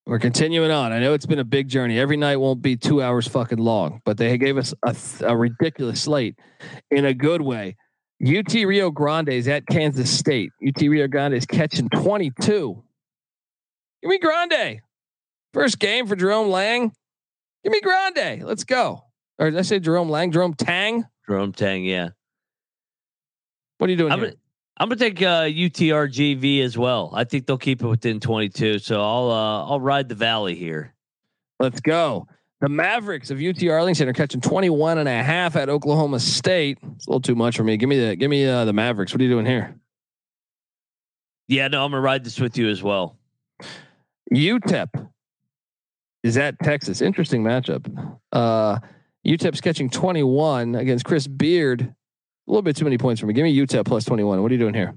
Speaker 1: We're continuing on. I know it's been a big journey. Every night won't be two hours fucking long, but they gave us a, a ridiculous slate in a good way. UT Rio Grande is at Kansas State. UT Rio Grande is catching 22. Give me Grande. First game for Jerome Lang. Give me Grande. Let's go. Or did I say Jerome Lang? Jerome Tang?
Speaker 3: Jerome Tang, yeah.
Speaker 1: What are you doing
Speaker 3: I'm
Speaker 1: here?
Speaker 3: I'm gonna take uh, UTRGV as well. I think they'll keep it within 22. So I'll uh, I'll ride the valley here.
Speaker 1: Let's go. The Mavericks of UT Arlington are catching 21 and a half at Oklahoma State. It's a little too much for me. Give me the give me uh, the Mavericks. What are you doing here?
Speaker 3: Yeah, no, I'm gonna ride this with you as well.
Speaker 1: UTEP is at Texas. Interesting matchup. Uh, UTEP's catching 21 against Chris Beard. A little bit too many points for me. Give me UTEP plus 21. What are you doing here?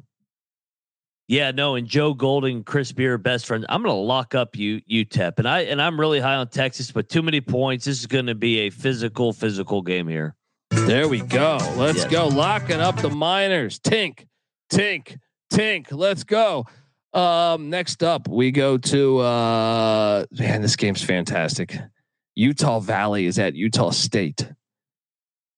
Speaker 3: Yeah, no, and Joe Golding, Chris Beard, best friends. I'm gonna lock up you UTEP, and I and I'm really high on Texas, but too many points. This is gonna be a physical, physical game here.
Speaker 1: There we go. Let's
Speaker 3: Yes.
Speaker 1: go. Locking up the miners. Tink, tink, tink. Let's go. Um, next up, we go to uh man, this game's fantastic. Utah Valley is at Utah State.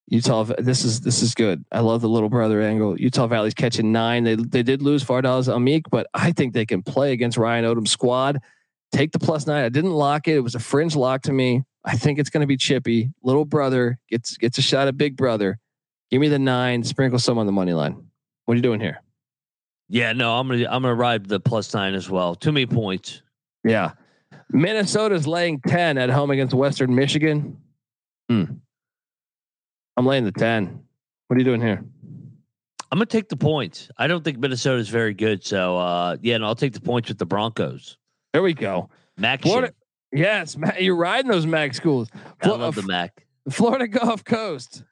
Speaker 1: Utah, this is this is good. I love the little brother angle. Utah Valley's catching nine. They they did lose Fardaws Aimaq, but I think they can play against Ryan Odom's squad. Take the plus nine. I didn't lock it. It was a fringe lock to me. I think it's going to be chippy. Little brother gets gets a shot at big brother. Give me the nine. Sprinkle some on the money line. What are you doing here?
Speaker 3: Yeah, no, I'm gonna I'm gonna ride the plus nine as well. Too many points.
Speaker 1: Yeah, Minnesota's laying ten at home against Western Michigan. Hmm. I'm laying the ten. What are you doing here?
Speaker 3: I'm gonna take the points. I don't think Minnesota is very good, so uh, yeah, no, I'll take the points with the Broncos.
Speaker 1: There we go.
Speaker 3: Mac,
Speaker 1: Florida, yes, you're riding those Mac schools.
Speaker 3: I love the Mac.
Speaker 1: Florida Gulf Coast.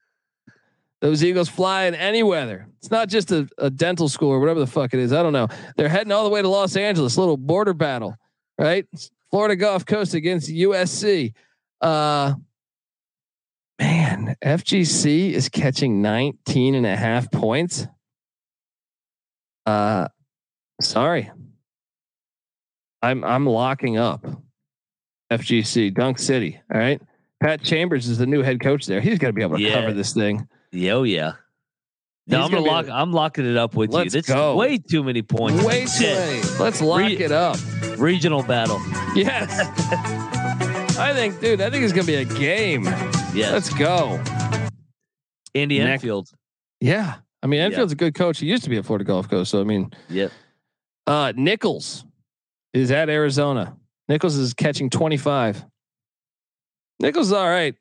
Speaker 1: Those Eagles fly in any weather. It's not just a, a dental school or whatever the fuck it is. I don't know. They're heading all the way to Los Angeles. Little border battle, right? Florida Gulf Coast against USC. Uh, man, FGC is catching 19 and a half points. Uh, sorry. I'm I'm locking up FGC Dunk City. All right. Pat Chambers is the new head coach there. He's got to be able to
Speaker 3: Yeah.
Speaker 1: cover this thing.
Speaker 3: Yeah, oh yeah. No,
Speaker 1: He's
Speaker 3: I'm
Speaker 1: gonna
Speaker 3: gonna lock. I'm locking it up with you. This
Speaker 1: go.
Speaker 3: is way too many points.
Speaker 1: Way too many. Let's lock
Speaker 3: Re-
Speaker 1: it up.
Speaker 3: Regional battle.
Speaker 1: Yes. I think, dude, I think it's gonna be a game.
Speaker 3: Yes.
Speaker 1: Let's go.
Speaker 3: Andy
Speaker 1: Next-
Speaker 3: Enfield.
Speaker 1: Yeah. I mean,
Speaker 3: Yeah.
Speaker 1: Enfield's a good coach. He used to be at Florida Gulf Coast. So I mean,
Speaker 3: Yep.
Speaker 1: uh Nichols is at Arizona. Nichols is catching 25. Nichols is all right.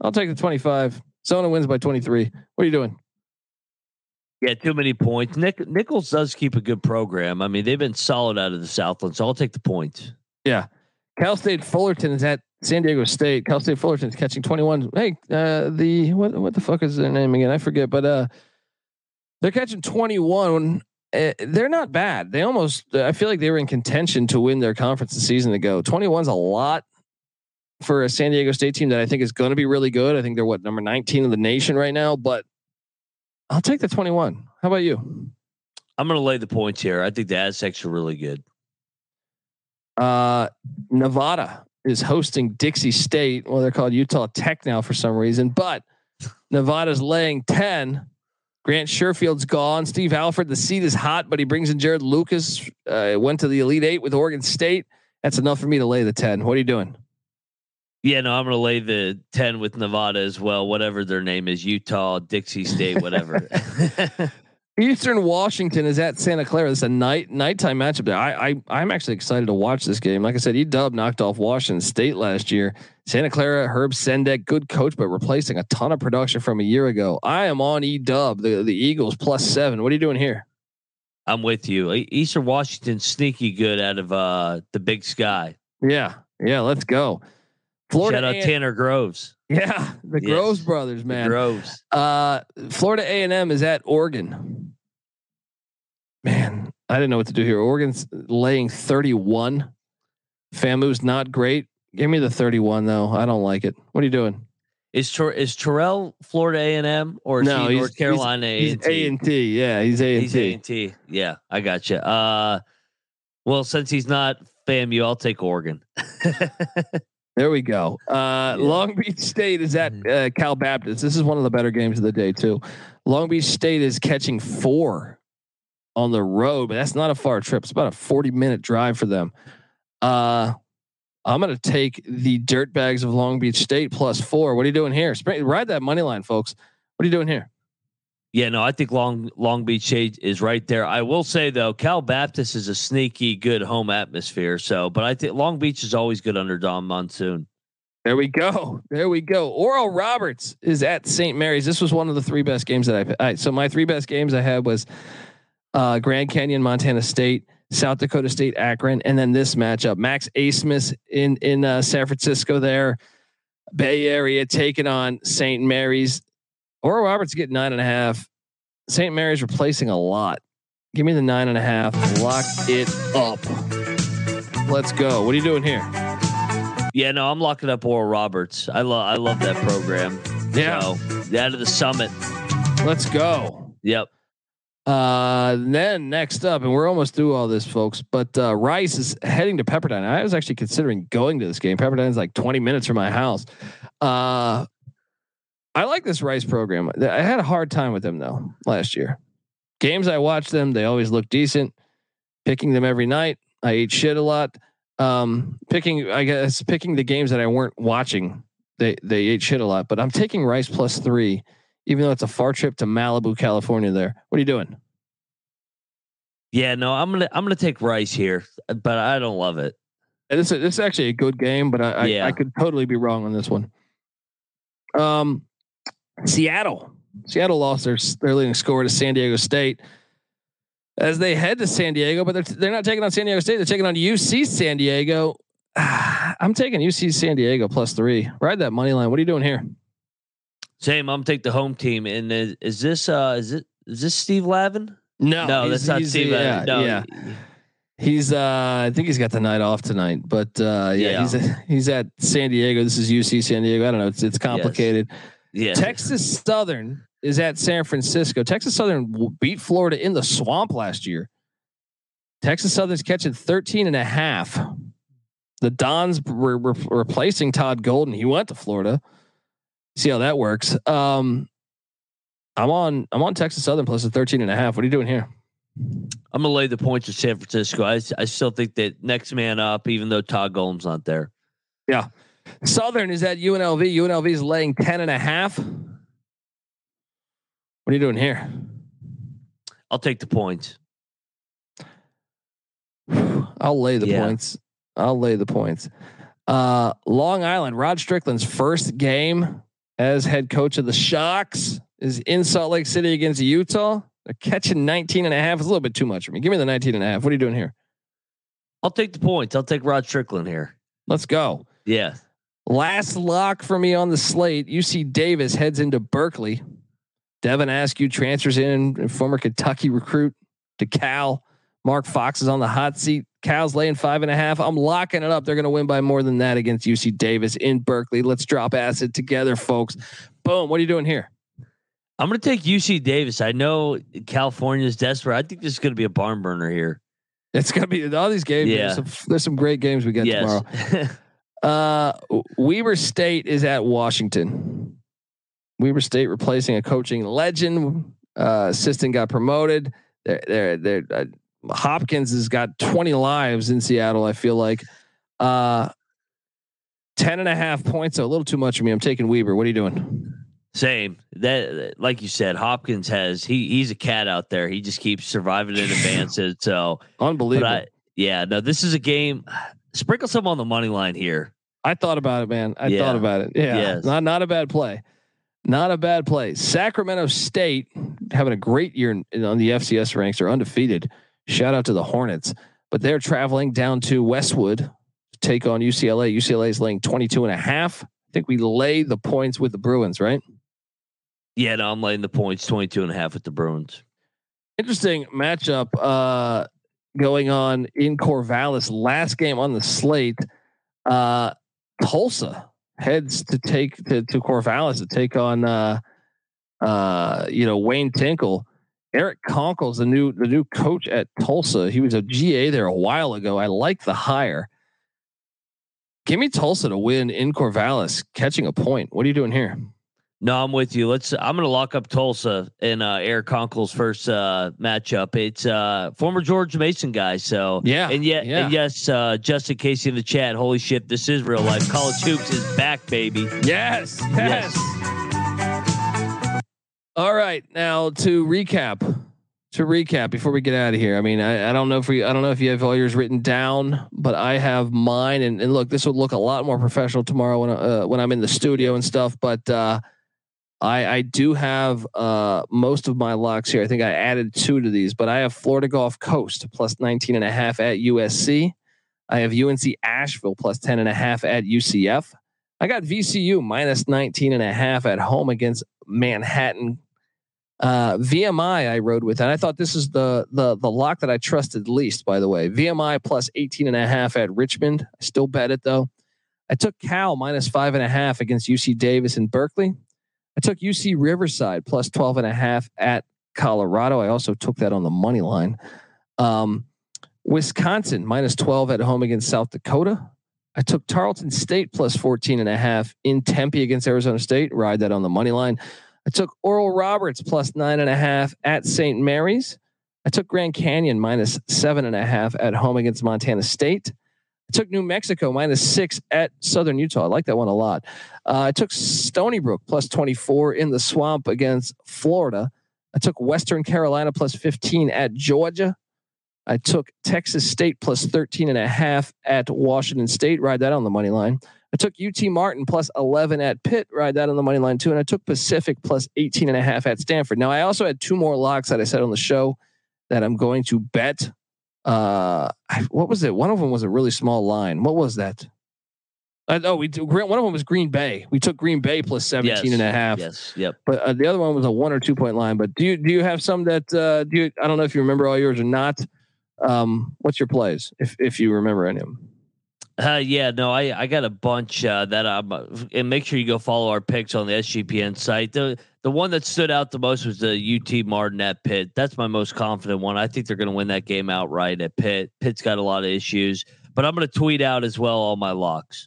Speaker 1: I'll take the 25. Zona wins by 23. What are you doing?
Speaker 3: Yeah, too many points. Nick Nichols does keep a good program. I mean, they've been solid out of the Southland, so I'll take the points.
Speaker 1: Yeah. Cal State Fullerton is at San Diego State. Cal State Fullerton is catching 21. Hey, uh, the what what the fuck is their name again? I forget, but uh they're catching 21. Uh, they're not bad. They almost I feel like they were in contention to win their conference a season ago. 21's a lot for a San Diego State team that I think is going to be really good. I think they're what number 19 in the nation right now, but I'll take the 21. How about you?
Speaker 3: I'm gonna lay the points here. I think the Aztecs are really good.
Speaker 1: Uh, Nevada is hosting Dixie State. Well, they're called Utah Tech now for some reason, but Nevada's laying 10. Grant Sherfield's gone. Steve Alford, the seat is hot, but he brings in Jarod Lucas. Uh, went to the Elite Eight with Oregon State. That's enough for me to lay the 10. What are you doing?
Speaker 3: Yeah, no, I'm gonna lay the ten with Nevada as well. Whatever their name is, Utah, Dixie State, whatever.
Speaker 1: Eastern Washington is at Santa Clara. This is a night nighttime matchup. There, I, I I'm actually excited to watch this game. Like I said, E Dub knocked off Washington State last year. Santa Clara, Herb Sendek, good coach, but replacing a ton of production from a year ago. I am on E Dub, the the Eagles plus seven. What are you doing here?
Speaker 3: I'm with you. Eastern Washington sneaky good out of uh the Big Sky.
Speaker 1: Yeah, yeah, let's go. Florida,
Speaker 3: Shout out
Speaker 1: A-
Speaker 3: Tanner Groves.
Speaker 1: Yeah, the
Speaker 3: Yes.
Speaker 1: Groves brothers,
Speaker 3: The
Speaker 1: man.
Speaker 3: Groves.
Speaker 1: Uh, Florida A and M is at Oregon. Man, I didn't know what to do here. Oregon's laying 31. FAMU's not great. Give me the 31 though. I don't like it. What are you doing?
Speaker 3: Is Ter- is Terrell Florida A and M or is
Speaker 1: No,
Speaker 3: he
Speaker 1: he's-
Speaker 3: North Carolina A
Speaker 1: He's
Speaker 3: and
Speaker 1: A
Speaker 3: T?
Speaker 1: and T. Yeah, he's A and
Speaker 3: He's A
Speaker 1: T.
Speaker 3: and T. Yeah, I got you. Uh, well, since he's not FAMU. I'll take Oregon.
Speaker 1: there we go. Uh, yeah. Long Beach State is at mm-hmm. uh, Cal Baptist. This is one of the better games of the day too. Long Beach State is catching four on the road, but that's not a far trip. It's about a 40 minute drive for them. Uh, I'm going to take the Dirtbags of Long Beach State plus four. What are you doing here? Ride that money line, folks. What are you doing here?
Speaker 3: Yeah, no, I think Long Long Beach is right there. I will say though, Cal Baptist is a sneaky good home atmosphere. So, but I think Long Beach is always good under Dan Monson.
Speaker 1: There we go. There we go. Oral Roberts is at St. Mary's. This was one of the three best games that I. so my three best games I had was uh, Grand Canyon, Montana State, South Dakota State, Akron, and then this matchup: Max Abmas in in uh, San Francisco. There, Bay Area taking on St. Mary's. Oral Roberts get nine and a half. St. Mary's replacing a lot. Give me the nine and a half. Lock it up. Let's go. What are you doing here?
Speaker 3: Yeah, no, I'm locking up Oral Roberts. I love I love that program.
Speaker 1: Yeah.
Speaker 3: So, out of the summit.
Speaker 1: Let's go.
Speaker 3: Yep.
Speaker 1: Uh, then next up, and we're almost through all this, folks. But uh, Rice is heading to Pepperdine. I was actually considering going to this game. Pepperdine's like 20 minutes from my house. Uh, I like this Rice program. I had a hard time with them though last year. Games I watched them, they always look decent. Picking them every night, I ate shit a lot. Um, picking, I guess, picking the games that I weren't watching, they they ate shit a lot. But I'm taking Rice plus three, even though it's a far trip to Malibu, California. There, what are you doing?
Speaker 3: Yeah, no, I'm gonna I'm gonna take Rice here, but I don't love it.
Speaker 1: And this is actually a good game, but I, yeah. I I could totally be wrong on this one. Um, Seattle. Seattle lost their their leading scorer to San Diego State as they head to San Diego, but they're they're not taking on San Diego State. They're taking on UC San Diego. I'm taking UC San Diego plus three. Ride that money line. What are you doing here?
Speaker 3: Same. I'm take the home team. And is, is this uh is it is this Steve Lavin?
Speaker 1: No,
Speaker 3: no, that's not Steve.
Speaker 1: Yeah,
Speaker 3: no.
Speaker 1: yeah. He's uh I think he's got the night off tonight, but uh yeah, yeah. he's a, he's at San Diego. This is UC San Diego. I don't know. It's it's complicated. Yes.
Speaker 3: Yeah.
Speaker 1: Texas Southern is at San Francisco. Texas Southern beat Florida in the swamp last year. Texas Southern's catching 13 and a half. The Dons were, were replacing Todd Golden. He went to Florida. See how that works. Um, I'm on I'm on Texas Southern plus a 13 and a half. What are you doing here?
Speaker 3: I'm gonna lay the points of San Francisco. I, I still think that next man up, even though Todd Golden's not there.
Speaker 1: Yeah. Southern is at UNLV. UNLV is laying 10 and a half. What are you doing here?
Speaker 3: I'll take the points.
Speaker 1: I'll lay the yeah. points. I'll lay the points. Uh, Long Island, Rod Strickland's first game as head coach of the Sharks is in Salt Lake City against Utah. They're catching 19 and a half. It's a little bit too much for me. Give me the 19 and a half. What are you doing here?
Speaker 3: I'll take the points. I'll take Rod Strickland here.
Speaker 1: Let's go.
Speaker 3: Yeah.
Speaker 1: Last lock for me on the slate. UC Davis heads into Berkeley. Devin Askew transfers in, former Kentucky recruit to Cal. Mark Fox is on the hot seat. Cal's laying five and a half. I'm locking it up. They're going to win by more than that against UC Davis in Berkeley. Let's drop acid together, folks. Boom. What are you doing here?
Speaker 3: I'm going to take UC Davis. I know California is desperate. I think this is going to be a barn burner here.
Speaker 1: It's going to be all these games. Yeah. There's some, there's some great games we got yes. tomorrow. Uh, Weber State is at Washington. Weber State replacing a coaching legend. Uh, assistant got promoted. They're, they're, they're, uh, Hopkins has got 20 lives in Seattle. I feel like, uh, 10 and a half points. So a little too much for me. I'm taking Weber. What are you doing?
Speaker 3: Same. That, like you said, Hopkins has he he's a cat out there. He just keeps surviving in advances. So
Speaker 1: unbelievable. I,
Speaker 3: yeah, no, this is a game. Sprinkle some on the money line here.
Speaker 1: I thought about it, man. I yeah. thought about it. Yeah, yes. not not a bad play. Not a bad play. Sacramento State having a great year in, on the FCS ranks. They're undefeated. Shout out to the Hornets. But they're traveling down to Westwood to take on UCLA. UCLA is laying 22 and a half. I think we lay the points with the Bruins, right?
Speaker 3: Yeah, no, I'm laying the points 22 and a half with the Bruins.
Speaker 1: Interesting matchup. Uh, going on in Corvallis. Last game on the slate, uh, Tulsa heads to take to, to Corvallis to take on uh, uh, you know Wayne Tinkle, Eric Konkle's the new the new coach at Tulsa. He was a GA there a while ago. I like the hire. Give me Tulsa to win in Corvallis, catching a point. What are you doing here?
Speaker 3: No, I'm with you. Let's. I'm going to lock up Tulsa in uh, Eric Konkle's first uh, matchup. It's uh, former George Mason guy. So
Speaker 1: yeah,
Speaker 3: and yet,
Speaker 1: yeah.
Speaker 3: and yes, uh, Justin Casey in the chat. Holy shit, this is real life. College hoops is back, baby.
Speaker 1: Yes, yes. yes. All right, now to recap. To recap before we get out of here, I mean, I, I don't know if we, I don't know if you have all yours written down, but I have mine. And, and look, this would look a lot more professional tomorrow when uh, when I'm in the studio and stuff. But uh, I, I do have uh, most of my locks here. I think I added two to these, but I have Florida Gulf Coast plus 19 and a half at USC. I have UNC Asheville plus 10 and a half at UCF. I got VCU minus 19 and a half at home against Manhattan. Uh, VMI I rode with, and I thought this is the the the lock that I trusted least. By the way, VMI plus 18 and a half at Richmond. I still bet it though. I took Cal minus five and a half against UC Davis in Berkeley. I took UC Riverside plus 12 and a half at Colorado. I also took that on the money line. Um, Wisconsin minus 12 at home against South Dakota. I took Tarleton State plus 14 and a half in Tempe against Arizona State. Ride that on the money line. I took Oral Roberts plus nine and a half at St. Mary's. I took Grand Canyon minus seven and a half at home against Montana State. I took New Mexico minus six at Southern Utah. I like that one a lot. Uh, I took Stony Brook plus 24 in the swamp against Florida. I took Western Carolina plus 15 at Georgia. I took Texas State plus 13 and a half at Washington State. Ride that on the money line. I took UT Martin plus 11 at Pitt. Ride that on the money line too. And I took Pacific plus 18 and a half at Stanford. Now I also had two more locks that I said on the show that I'm going to bet uh, what was it? One of them was a really small line. What was that? Uh, oh, we one of them was Green Bay. We took Green Bay plus 17
Speaker 3: yes.
Speaker 1: and a half.
Speaker 3: Yes. Yep.
Speaker 1: But uh, the other one was a one or two point line. But do you do you have some that uh, do you? I don't know if you remember all yours or not. Um, what's your plays if if you remember any of them?
Speaker 3: Uh, yeah, no, I, I got a bunch uh, that I'm, uh, and make sure you go follow our picks on the SGPN site. The the one that stood out the most was the UT Martin at Pitt. That's my most confident one. I think they're going to win that game outright at Pitt. Pitt's got a lot of issues, but I'm going to tweet out as well all my locks.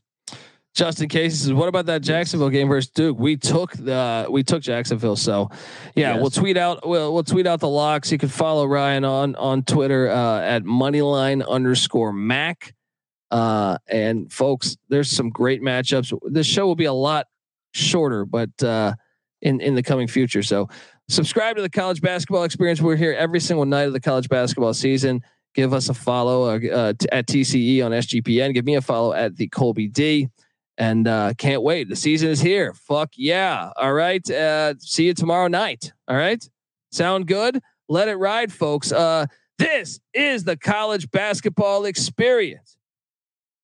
Speaker 1: Justin Casey says, "What about that Jacksonville game versus Duke? We took the we took Jacksonville, so yeah, yes. we'll tweet out we'll we'll tweet out the locks. You can follow Ryan on on Twitter uh, at moneyline underscore Mac." Uh, and folks, there's some great matchups. This show will be a lot shorter, but uh, in in the coming future. So subscribe to the college basketball experience. We're here every single night of the college basketball season. Give us a follow uh, uh, t- at TCE on SGPN. Give me a follow at the Colby D. And uh, can't wait. The season is here. Fuck yeah. All right. Uh, see you tomorrow night. All right. Sound good? Let it ride, folks. Uh, this is the college basketball experience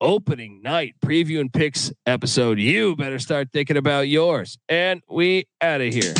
Speaker 1: opening night preview and picks episode. You better start thinking about yours. And we out of here.